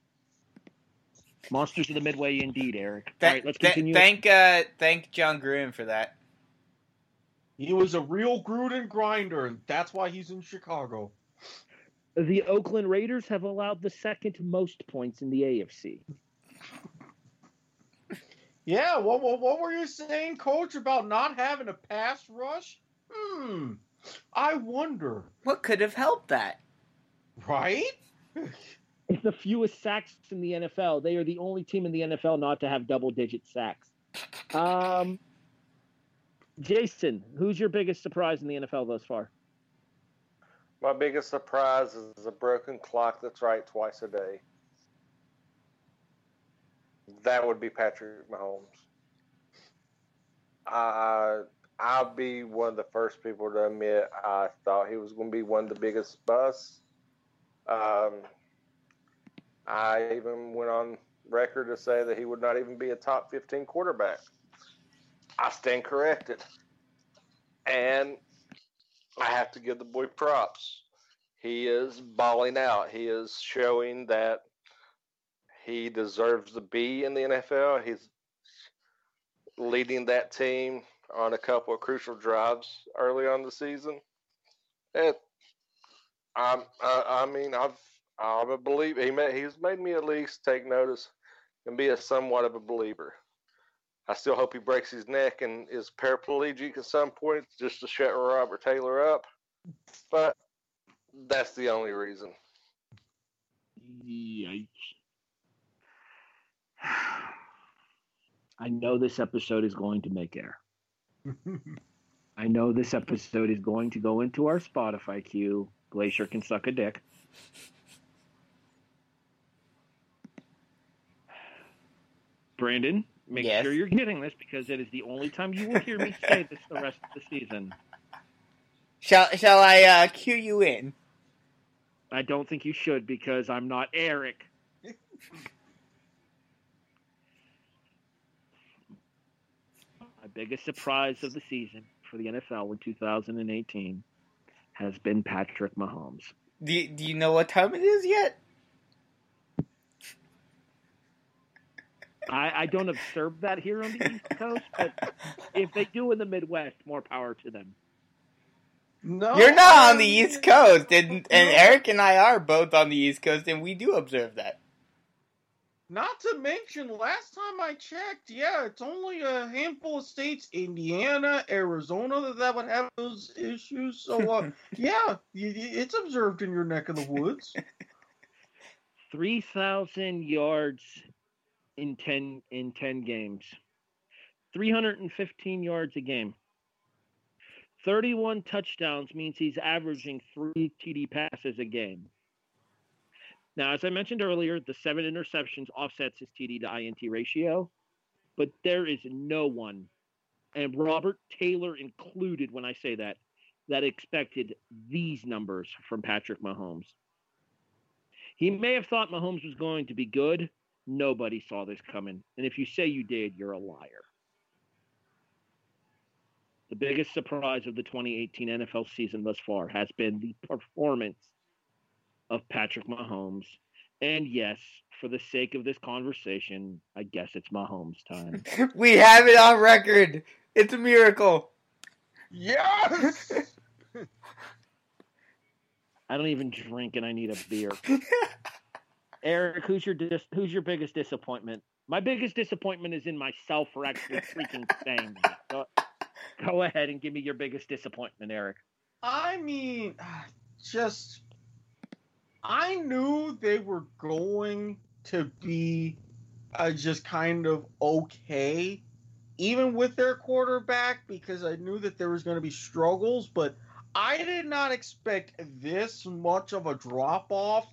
Monsters of the Midway, indeed, Erik. All Th- right, let's th- continue. thank uh, thank Jon Gruden for that. He was a real Gruden grinder, and that's why he's in Chicago. The Oakland Raiders have allowed the second most points in the AFC. Yeah, what, what, what were you saying, Coach, about not having a pass rush? Hmm, I wonder. What could have helped that? Right? It's the fewest sacks in the NFL. They are the only team in the NFL not to have double digit sacks. Um, Jason, who's your biggest surprise in the NFL thus far? My biggest surprise is a broken clock that's right twice a day. That would be Patrick Mahomes. Uh, I'll be one of the first people to admit I thought he was going to be one of the biggest busts. Um, I even went on record to say that he would not even be a top 15 quarterback. I stand corrected. And I have to give the boy props. He is balling out. He is showing that he deserves to be in the NFL. He's leading that team on a couple of crucial drives early on the season. It, I'm, I, I mean, I've, I'm a believer. He made, he's made me at least take notice and be a somewhat of a believer. I still hope he breaks his neck and is paraplegic at some point just to shut Robert Taylor up. But that's the only reason. Yikes. I know this episode is going to make air. I know this episode is going to go into our Spotify queue. Glacier can suck a dick. Brandon, make Yes. sure you're getting this because it is the only time you will hear me say this the rest of the season. Shall shall I uh, cue you in? I don't think you should because I'm not Erik. My biggest surprise of the season for the NFL in 2018 has been Patrick Mahomes. Do you, do you know what time it is yet? I, I don't observe that here on the East Coast, but if they do in the Midwest, more power to them. No, You're not on the East Coast, and and Erik and I are both on the East Coast, and we do observe that. Not to mention, last time I checked, yeah, it's only a handful of states, Indiana, Arizona, that, that would have those issues. So, uh, yeah, it's observed in your neck of the woods. 3,000 yards in 10 in 10 games. 315 yards a game. 31 touchdowns means he's averaging 3 TD passes a game. Now, as I mentioned earlier, the 7 interceptions offsets his TD to INT ratio, but there is no one and Robert Taylor included when I say that that expected these numbers from Patrick Mahomes. He may have thought Mahomes was going to be good. Nobody saw this coming. And if you say you did, you're a liar. The biggest surprise of the 2018 NFL season thus far has been the performance of Patrick Mahomes. And yes, for the sake of this conversation, I guess it's Mahomes time. We have it on record. It's a miracle. Yes! I don't even drink and I need a beer. Erik, who's your dis- who's your biggest disappointment? My biggest disappointment is in myself for actually freaking saying that. Go, go ahead and give me your biggest disappointment, Erik. I mean, just I knew they were going to be uh, just kind of okay, even with their quarterback, because I knew that there was going to be struggles. But I did not expect this much of a drop off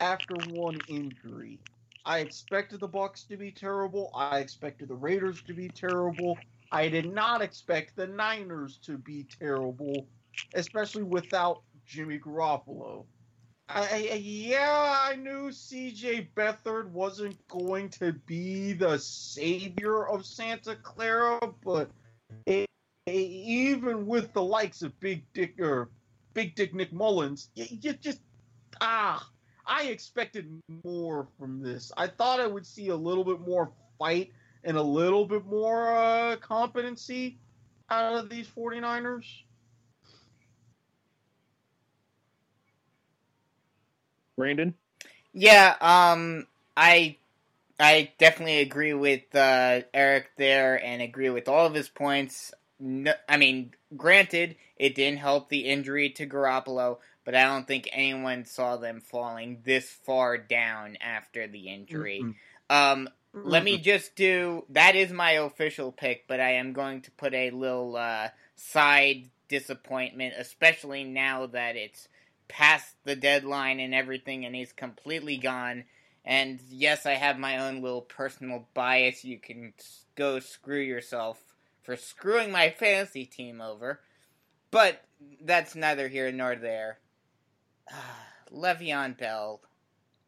after one injury. I expected the Bucks to be terrible. I expected the Raiders to be terrible. I did not expect the Niners to be terrible especially without Jimmy Garoppolo. I, I, yeah, I knew CJ Beathard wasn't going to be the savior of Santa Clara, but it, even with the likes of Big Dick or Big Dick Nick Mullens, you, you just ah, I expected more from this. I thought I would see a little bit more fight and a little bit more uh, competency out of these 49ers? Brandon? Yeah, um, I I definitely agree with uh, Erik there and agree with all of his points. No, I mean, granted, it didn't help the injury to Garoppolo, but I don't think anyone saw them falling this far down after the injury. Mm-hmm. Um, mm-hmm. Let me just do that is my official pick, but I am going to put a little uh, side disappointment, especially now that it's past the deadline and everything, and he's completely gone. And yes, I have my own little personal bias. You can go screw yourself for screwing my fantasy team over. But that's neither here nor there. Le'Veon Bell,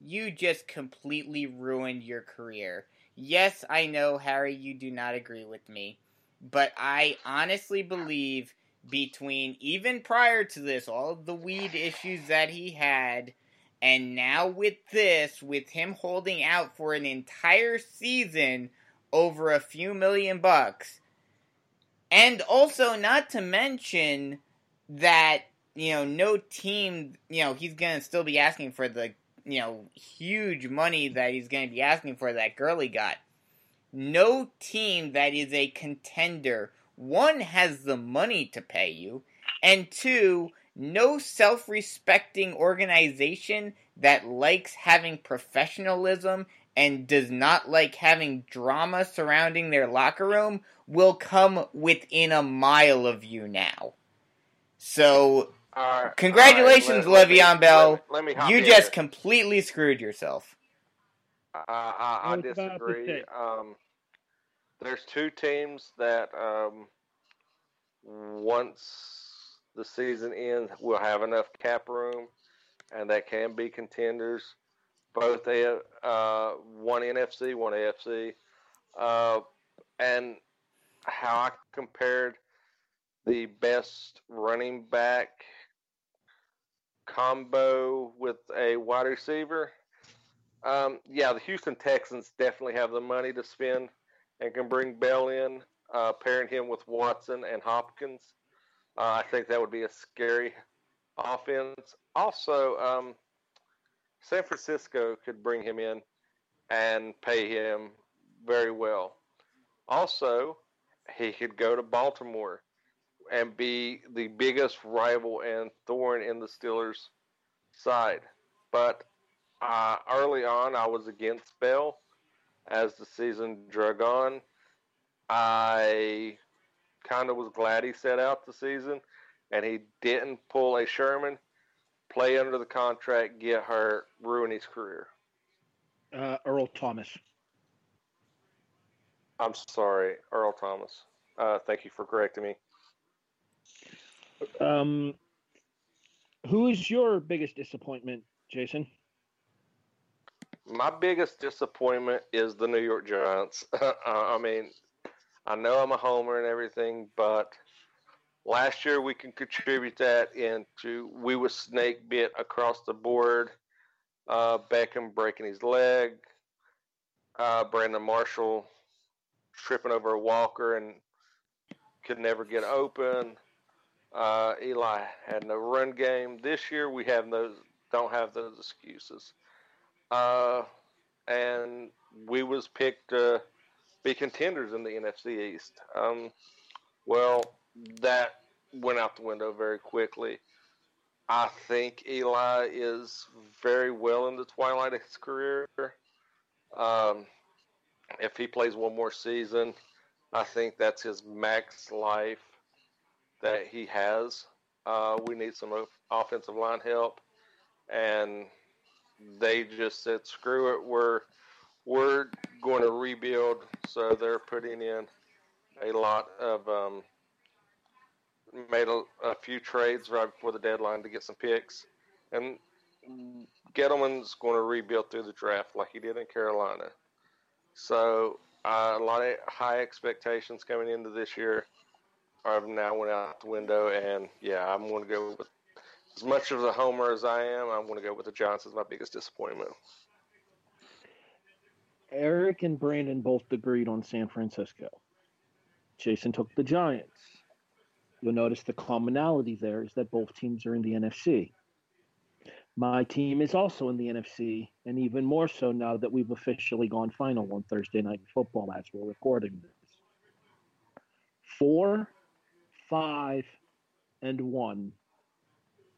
you just completely ruined your career. Yes, I know, Harry, you do not agree with me. But I honestly believe between even prior to this, all of the weed issues that he had, and now with this, with him holding out for an entire season over a few million bucks, and also not to mention that, you know, no team, you know, he's going to still be asking for the, you know, huge money that he's going to be asking for that Gurley got. No team that is a contender one has the money to pay you, and two, no self respecting organization that likes having professionalism and does not like having drama surrounding their locker room will come within a mile of you now. So, uh, congratulations, right, let, Le'Veon let me, Bell. Let me, let me you just completely screwed yourself. Uh, I, I disagree. Um, there's two teams that um, once the season ends will have enough cap room, and that can be contenders. Both they uh, one NFC, one AFC, uh, and how I compared the best running back combo with a wide receiver. Um, yeah, the Houston Texans definitely have the money to spend and can bring Bell in, uh, pairing him with Watson and Hopkins. Uh, I think that would be a scary offense. Also, um, San Francisco could bring him in and pay him very well. Also, he could go to Baltimore and be the biggest rival and thorn in the Steelers' side. But uh, early on, I was against Bell as the season drug on. I kind of was glad he set out the season and he didn't pull a Sherman, play under the contract, get hurt, ruin his career. Uh, Earl Thomas. I'm sorry, Earl Thomas. Uh, thank you for correcting me. Um, who is your biggest disappointment, Jason? My biggest disappointment is the New York Giants. I mean, I know I'm a homer and everything, but last year we can contribute that into we was snake bit across the board. Uh, Beckham breaking his leg, uh, Brandon Marshall tripping over a walker and could never get open. Uh, Eli had no run game. This year we have those don't have those excuses. Uh, and we was picked to be contenders in the NFC East. Um, well, that went out the window very quickly. I think Eli is very well in the twilight of his career. Um, if he plays one more season, I think that's his max life that he has. Uh, we need some offensive line help, and they just said, "Screw it, we're we're going to rebuild." So they're putting in a lot of um, made a, a, few trades right before the deadline to get some picks, and Gettleman's going to rebuild through the draft like he did in Carolina. So uh, a lot of high expectations coming into this year I've now went out the window, and yeah, I'm going to go with as much of a homer as I am. I'm going to go with the Giants as my biggest disappointment. Erik and Brandon both agreed on San Francisco. Jason took the Giants. You'll notice the commonality there is that both teams are in the NFC. My team is also in the NFC, and even more so now that we've officially gone final on Thursday Night Football as we're recording this. Four, five, and one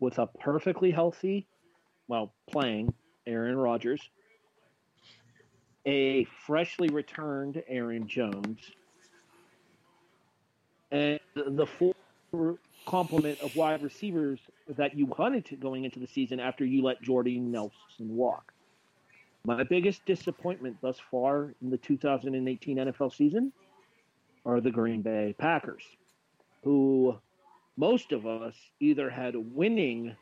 with a perfectly healthy, well, playing Aaron Rodgers, a freshly returned Aaron Jones, and the full complement of wide receivers that you hunted going into the season after you let Jordy Nelson walk. My biggest disappointment thus far in the 2018 NFL season are the Green Bay Packers, who most of us either had winning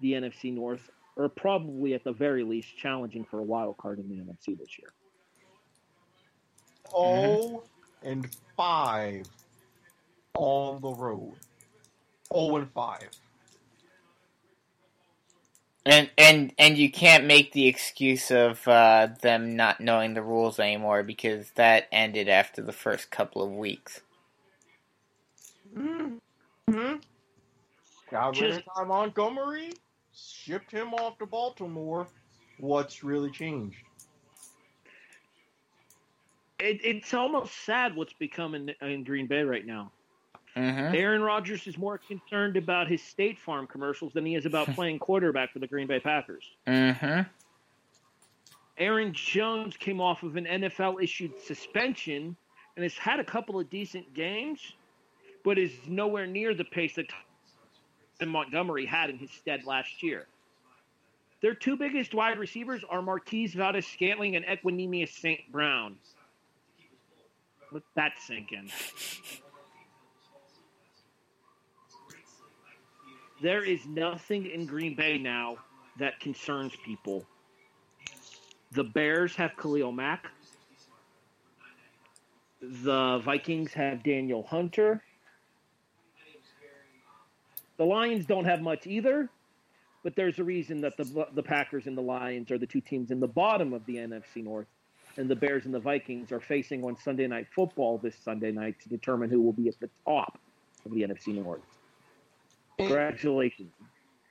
the NFC North or probably at the very least challenging for a wild card in the NFC this year. Oh, and 5 on the road. 0 and 5. And and and you can't make the excuse of uh, them not knowing the rules anymore because that ended after the first couple of weeks. Mm-hmm. Got rid of Ty Montgomery, shipped him off to Baltimore. What's really changed? It, it's almost sad what's becoming in, in Green Bay right now. Mm-hmm. Aaron Rodgers is more concerned about his State Farm commercials than he is about playing quarterback for the Green Bay Packers. Mm-hmm. Aaron Jones came off of an NFL issued suspension and has had a couple of decent games, but is nowhere near the pace that Montgomery had in his stead last year. Their two biggest wide receivers are Marquez Valdes Scantling and Equanimeous St. Brown. Let that sink in. There is nothing in Green Bay now that concerns people. The Bears have Khalil Mack. The Vikings have Danielle Hunter. The Lions don't have much either, but there's a reason that the the Packers and the Lions are the two teams in the bottom of the NFC North, and the Bears and the Vikings are facing on Sunday Night Football this Sunday night to determine who will be at the top of the NFC North. Congratulations.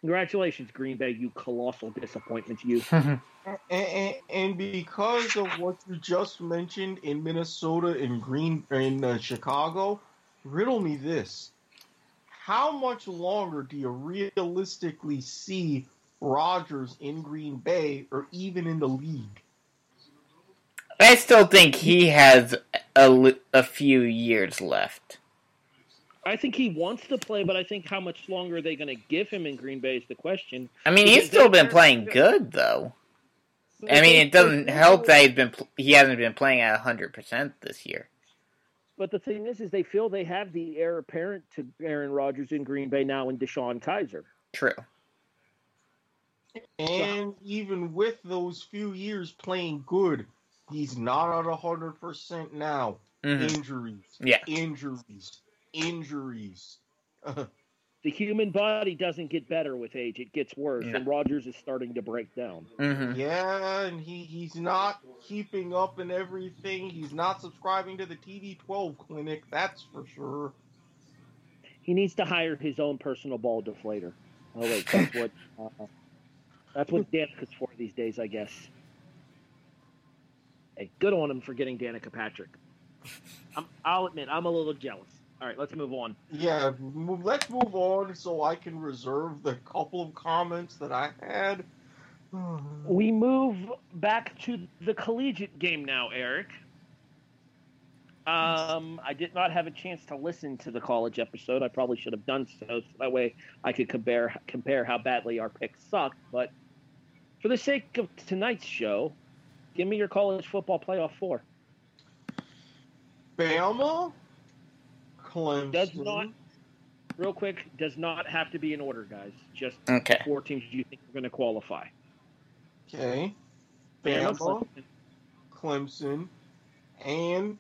Congratulations, Green Bay, you colossal disappointment, you. and, and, and, because of what you just mentioned in Minnesota and Green in uh, Chicago, riddle me this: How much longer do you realistically see Rodgers in Green Bay or even in the league? I still think he has a, a few years left. I think he wants to play, but I think how much longer are they going to give him in Green Bay is the question. I mean, he's still been playing good though. I mean, it doesn't help that he's been he hasn't been playing at hundred percent this year. But the thing is, is they feel they have the heir apparent to Aaron Rodgers in Green Bay now in DeShone Kizer. True. And even with those few years playing good, he's not at hundred percent now. Mm-hmm. Injuries. Yeah. Injuries injuries. the human body doesn't get better with age; it gets worse, yeah. and Rodgers is starting to break down. Mm-hmm. Yeah, and he he's not keeping up and everything. He's not subscribing to the TB12 clinic. That's for sure. He needs to hire his own personal ball deflator. Oh wait, that's what uh, that's what Danica's for these days, I guess. Hey, good on him for getting Danica Patrick. i I'll admit I'm a little jealous. All right, let's move on. Yeah, let's move on so I can reserve the couple of comments that I had. we move back to the collegiate game now, Erik. Um, I did not have a chance to listen to the college episode. I probably should have done so, so that way I could compare compare how badly our picks sucked. But for the sake of tonight's show, give me your college football playoff four. Bama, Clemson. Does not, real quick, does not have to be in order, guys. Just okay. four teams you think are going to qualify. Okay. Bama, Clemson. Clemson, and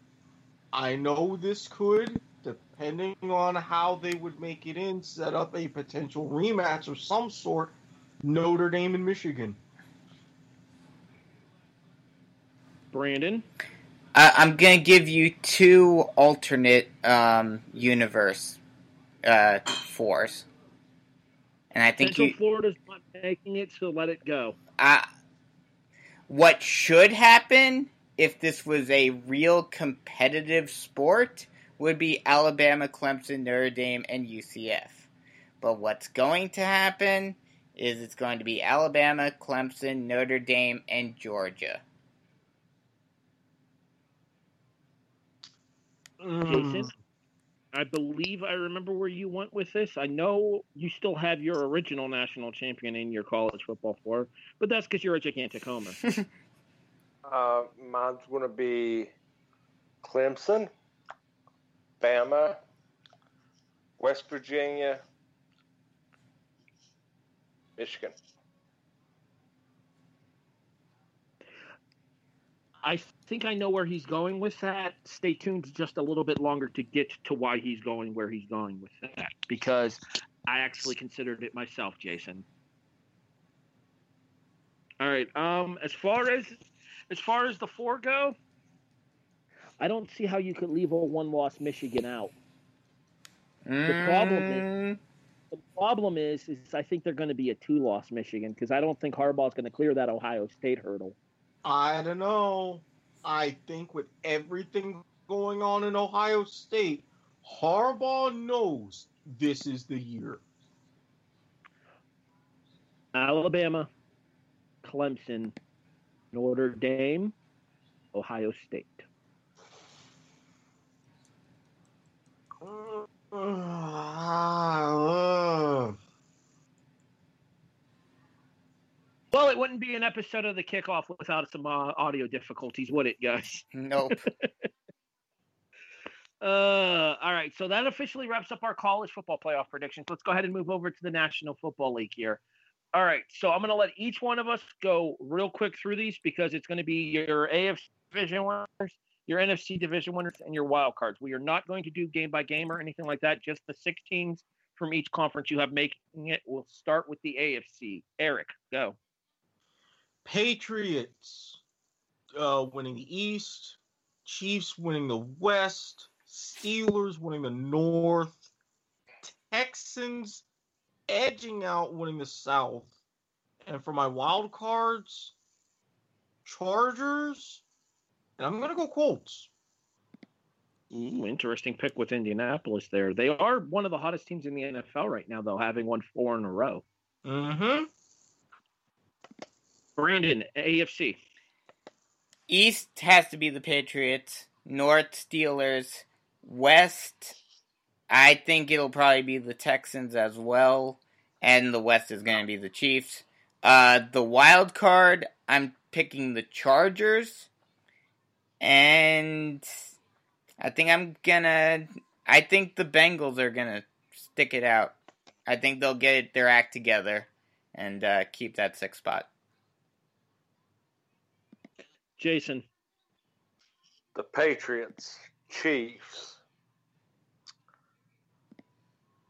I know this could, depending on how they would make it in, set up a potential rematch of some sort. Notre Dame and Michigan. Brandon. I, am gonna give you two alternate um, universe uh, fours. And I think Central you, Florida's not making it, so let it go. uh, what should happen if this was a real competitive sport would be Alabama, Clemson, Notre Dame, and UCF. But what's going to happen is it's going to be Alabama, Clemson, Notre Dame, and Georgia. Mm. Jason, I believe I remember where you went with this. I know you still have your original national champion in your college football for, but that's because you're a gigantic homer. Uh, mine's going to be Clemson, Bama, West Virginia, Michigan. I think I know where he's going with that. Stay tuned just a little bit longer to get to why he's going where he's going with that because I actually considered it myself, Jason. All right. Um, as far as as far as the four go, I don't see how you could leave a one-loss Michigan out. The problem is- Mm, The problem is, is I think they're going to be a two-loss Michigan because I don't think Harbaugh is going to clear that Ohio State hurdle. I don't know. I think with everything going on in Ohio State, Harbaugh knows this is the year. Alabama, Clemson, Notre Dame, Ohio State. Uh, Well, it wouldn't be an episode of the kickoff without some uh, audio difficulties, would it, guys? nope. Uh, all right, so that officially wraps up our college football playoff predictions. Let's go ahead and move over to the National Football League here. All right, so I'm going to let each one of us go real quick through these because it's going to be your AFC division winners, your NFC division winners, and your wild cards. We are not going to do game by game or anything like that. Just the six teams from each conference you have making it. We'll start with the AFC. Erik, go. Patriots uh, winning the East, Chiefs winning the West, Steelers winning the North, Texans edging out winning the South. And for my wild cards, Chargers, and I'm going to go Colts. Ooh, interesting pick with Indianapolis there. They are one of the hottest teams in the NFL right now, though, having won four in a row. Mm-hmm. Brandon, AFC. East has to be the Patriots. North Steelers. West, I think it'll probably be the Texans as well. And the West is going to be the Chiefs. Uh, the wild card, I'm picking the Chargers. And I think I'm gonna. I think the Bengals are gonna stick it out. I think they'll get their act together and uh, keep that sixth spot. Jason. The Patriots, Chiefs,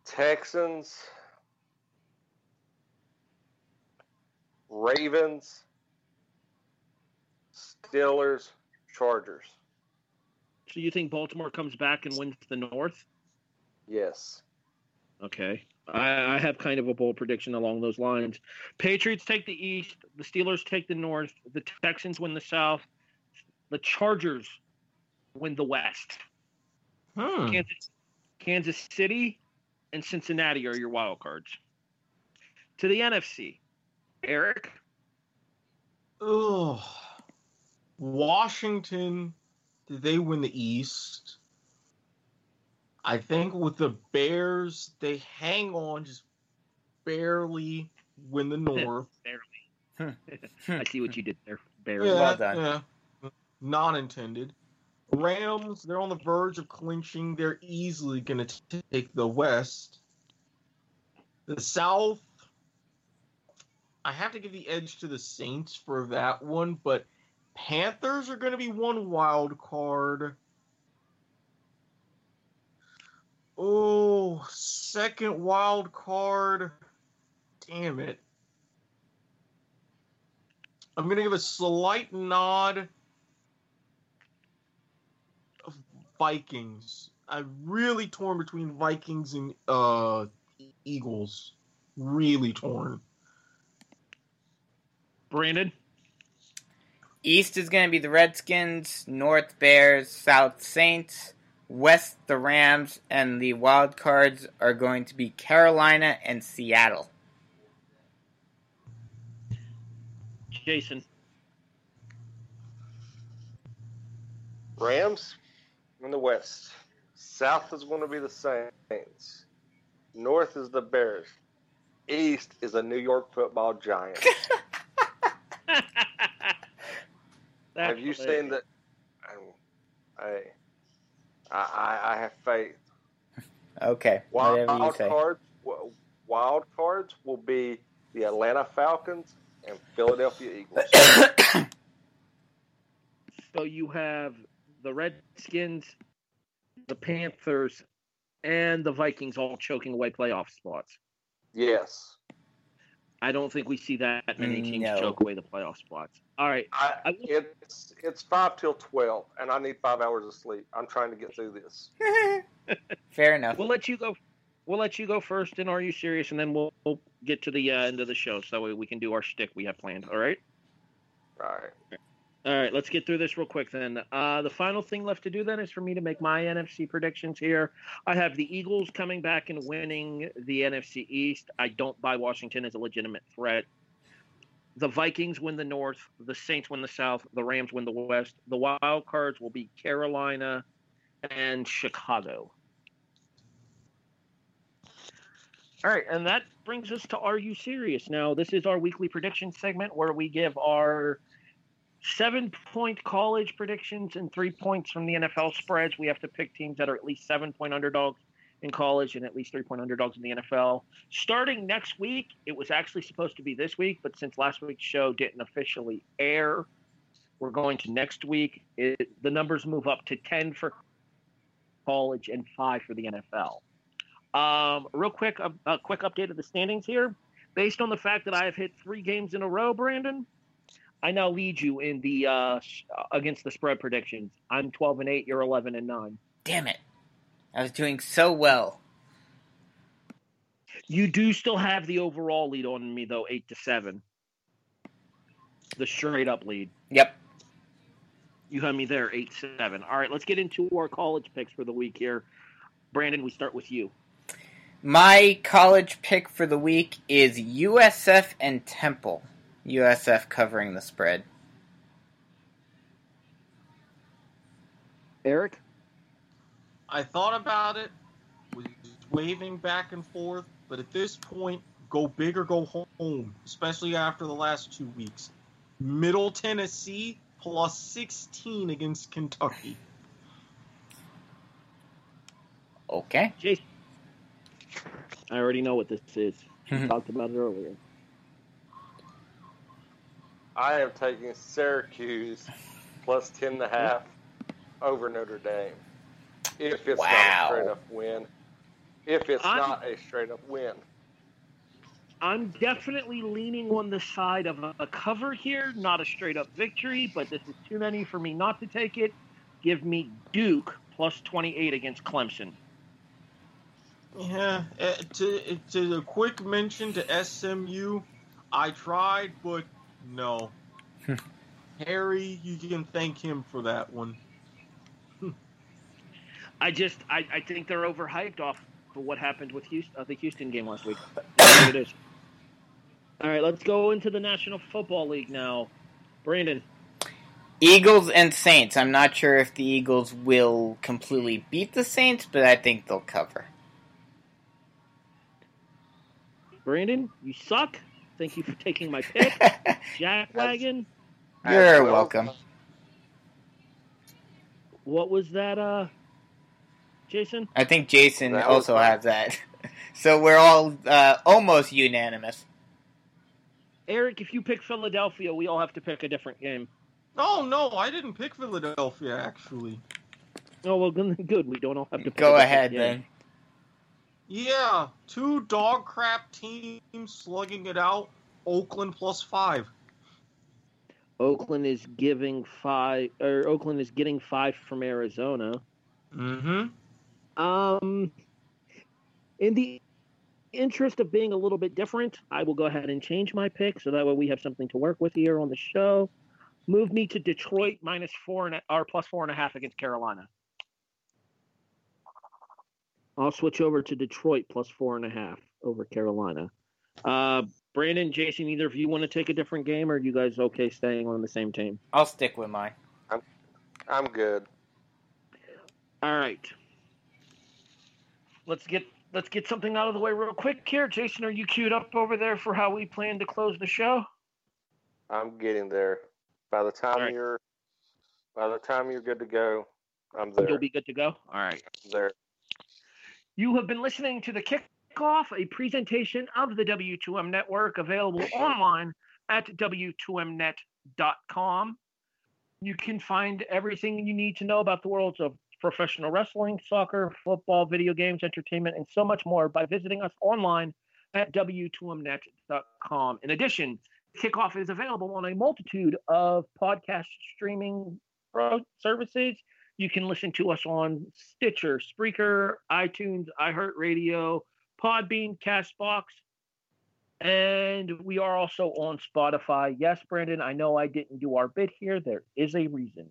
Texans, Ravens, Steelers, Chargers. So you think Baltimore comes back and wins the North? Yes. Okay. I, I have kind of a bold prediction along those lines. Patriots take the East. The Steelers take the North. The Texans win the South. The Chargers win the West. Hmm. Kansas, Kansas City and Cincinnati are your wild cards. To the NFC, Erik. Ugh. Washington, did they win the East? I think with the Bears, they hang on, just barely win the North. barely. I see what you did there, Barry. yeah, well done. yeah. Non intended. Rams, they're on the verge of clinching. They're easily going to take the West. The South, I have to give the edge to the Saints for that one, but Panthers are going to be one wild card. Oh, second wild card. Damn it. I'm going to give a slight nod of Vikings. I'm really torn between Vikings and uh, Eagles. Really torn. Brandon. East is going to be the Redskins, North Bears, South Saints, West the Rams, and the wild cards are going to be Carolina and Seattle. Jason. Rams in the West. South is going to be the Saints. North is the Bears. East is a New York football giant. have you seen that? I, I, I have faith. Okay. Wild, whatever you say. cards. Wild cards will be the Atlanta Falcons and Philadelphia Eagles. so you have the Redskins, the Panthers, and the Vikings all choking away playoff spots. Yes. I don't think we see that many teams No. choke away the playoff spots. All right. I, I it's it's five till twelve, and I need five hours of sleep. I'm trying to get through this. Fair enough. We'll let you go. We'll let you go first. And are you serious? And then we'll, we'll get to the uh, end of the show so we, we can do our shtick we have planned. All right. All right. All right. Let's get through this real quick then. Uh, the final thing left to do then is for me to make my NFC predictions here. I have the Eagles coming back and winning the NFC East. I don't buy Washington as a legitimate threat. The Vikings win the North. The Saints win the South. The Rams win the West. The wild cards will be Carolina and Chicago. All right, and that brings us to Are You Serious? Now, this is our weekly prediction segment where we give our seven point college predictions and three points from the NFL spreads. We have to pick teams that are at least seven point underdogs in college and at least three point underdogs in the NFL. Starting next week, it was actually supposed to be this week, but since last week's show didn't officially air, we're going to next week. It, the numbers move up to 10 for college and five for the NFL. Um, real quick, a, a quick update of the standings here. Based on the fact that I have hit three games in a row, Brandon, I now lead you in the uh, against the spread predictions. I'm 12 and eight. You're 11 and nine. Damn it. I was doing so well. You do still have the overall lead on me though, eight to seven. The straight up lead. Yep. You have me there, eight seven. All right, let's get into our college picks for the week here. Brandon, we start with you. My college pick for the week is USF and Temple. USF covering the spread. Erik. I thought about it, was waving back and forth, but at this point, go big or go home, especially after the last two weeks. Middle Tennessee plus 16 against Kentucky. Okay. Jason. I already know what this is. We mm-hmm. talked about it earlier. I am taking Syracuse plus ten and a half over Notre Dame. If it's not a straight up win. If it's I'm- not a straight up win. I'm definitely leaning on the side of a, a cover here, not a straight up victory, but this is too many for me not to take it. Give me Duke plus 28 against Clemson. Yeah, uh, to, to a quick mention to SMU, I tried, but no. Harry, you can thank him for that one. I just, I, I think they're overhyped off for what happened with Houston, uh, the Houston game last week. It is. All right, let's go into the National Football League now. Brandon, Eagles and Saints. I'm not sure if the Eagles will completely beat the Saints, but I think they'll cover. Brandon, you suck. Thank you for taking my pick. Jack Wagon, You're As welcome. what was that, uh, Jason? I think Jason That also fun. has that. So we're all uh, almost unanimous. Erik, if you pick Philadelphia, we all have to pick a different game. Oh, no, I didn't pick Philadelphia, actually. Oh well, good. good. We don't all have to. Pick Go a ahead game. then. Yeah, two dog crap teams slugging it out. Oakland plus five. Oakland is giving five, or Oakland is getting five from Arizona. Mm-hmm. Um, in the interest of being a little bit different, I will go ahead and change my pick so that way we have something to work with here on the show. Move me to Detroit minus four and a, or plus four and a half against Carolina. I'll switch over to Detroit plus four and a half over Carolina. Uh, Brandon, Jason, either of you want to take a different game, or are you guys okay staying on the same team? I'll stick with mine. I'm, I'm good. All right. Let's get let's get something out of the way real quick here. Jason, are you queued up over there for how we plan to close the show? I'm getting there. By the time right. you're by the time you're good to go, I'm there. You'll be good to go. All right. I'm there. You have been listening to the Kickoff, a presentation of the W2M Network, available online at W2Mnet.com. You can find everything you need to know about the worlds of professional wrestling, soccer, football, video games, entertainment, and so much more by visiting us online at W2Mnet.com. In addition, Kickoff is available on a multitude of podcast streaming services you can listen to us on Stitcher, Spreaker, iTunes, iHeartRadio, Podbean, Castbox, and we are also on Spotify. Yes, Brandon, I know I didn't do our bit here. There is a reason.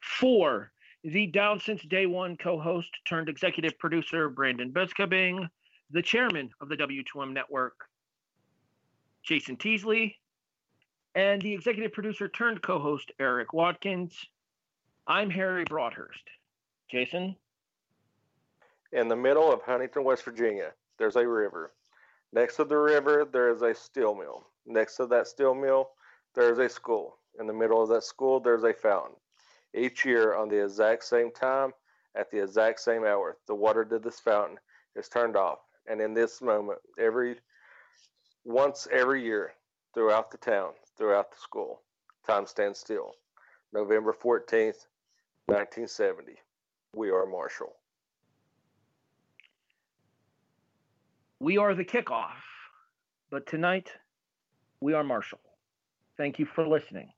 Four, the Down Since Day One co host turned executive producer, Brandon Biskobing, the chairman of the W2M network, Jason Teasley, and the executive producer turned co host, Erik Watkins. I'm Harry Broadhurst. Jason? In the middle of Huntington, West Virginia, there's a river. Next to the river, there is a steel mill. Next to that steel mill, there is a school. In the middle of that school, there's a fountain. Each year, on the exact same time, at the exact same hour, the water to this fountain is turned off. And in this moment, every once every year, throughout the town, throughout the school, time stands still. November 14th, 1970. We are Marshall. We are the kickoff, but tonight we are Marshall. Thank you for listening.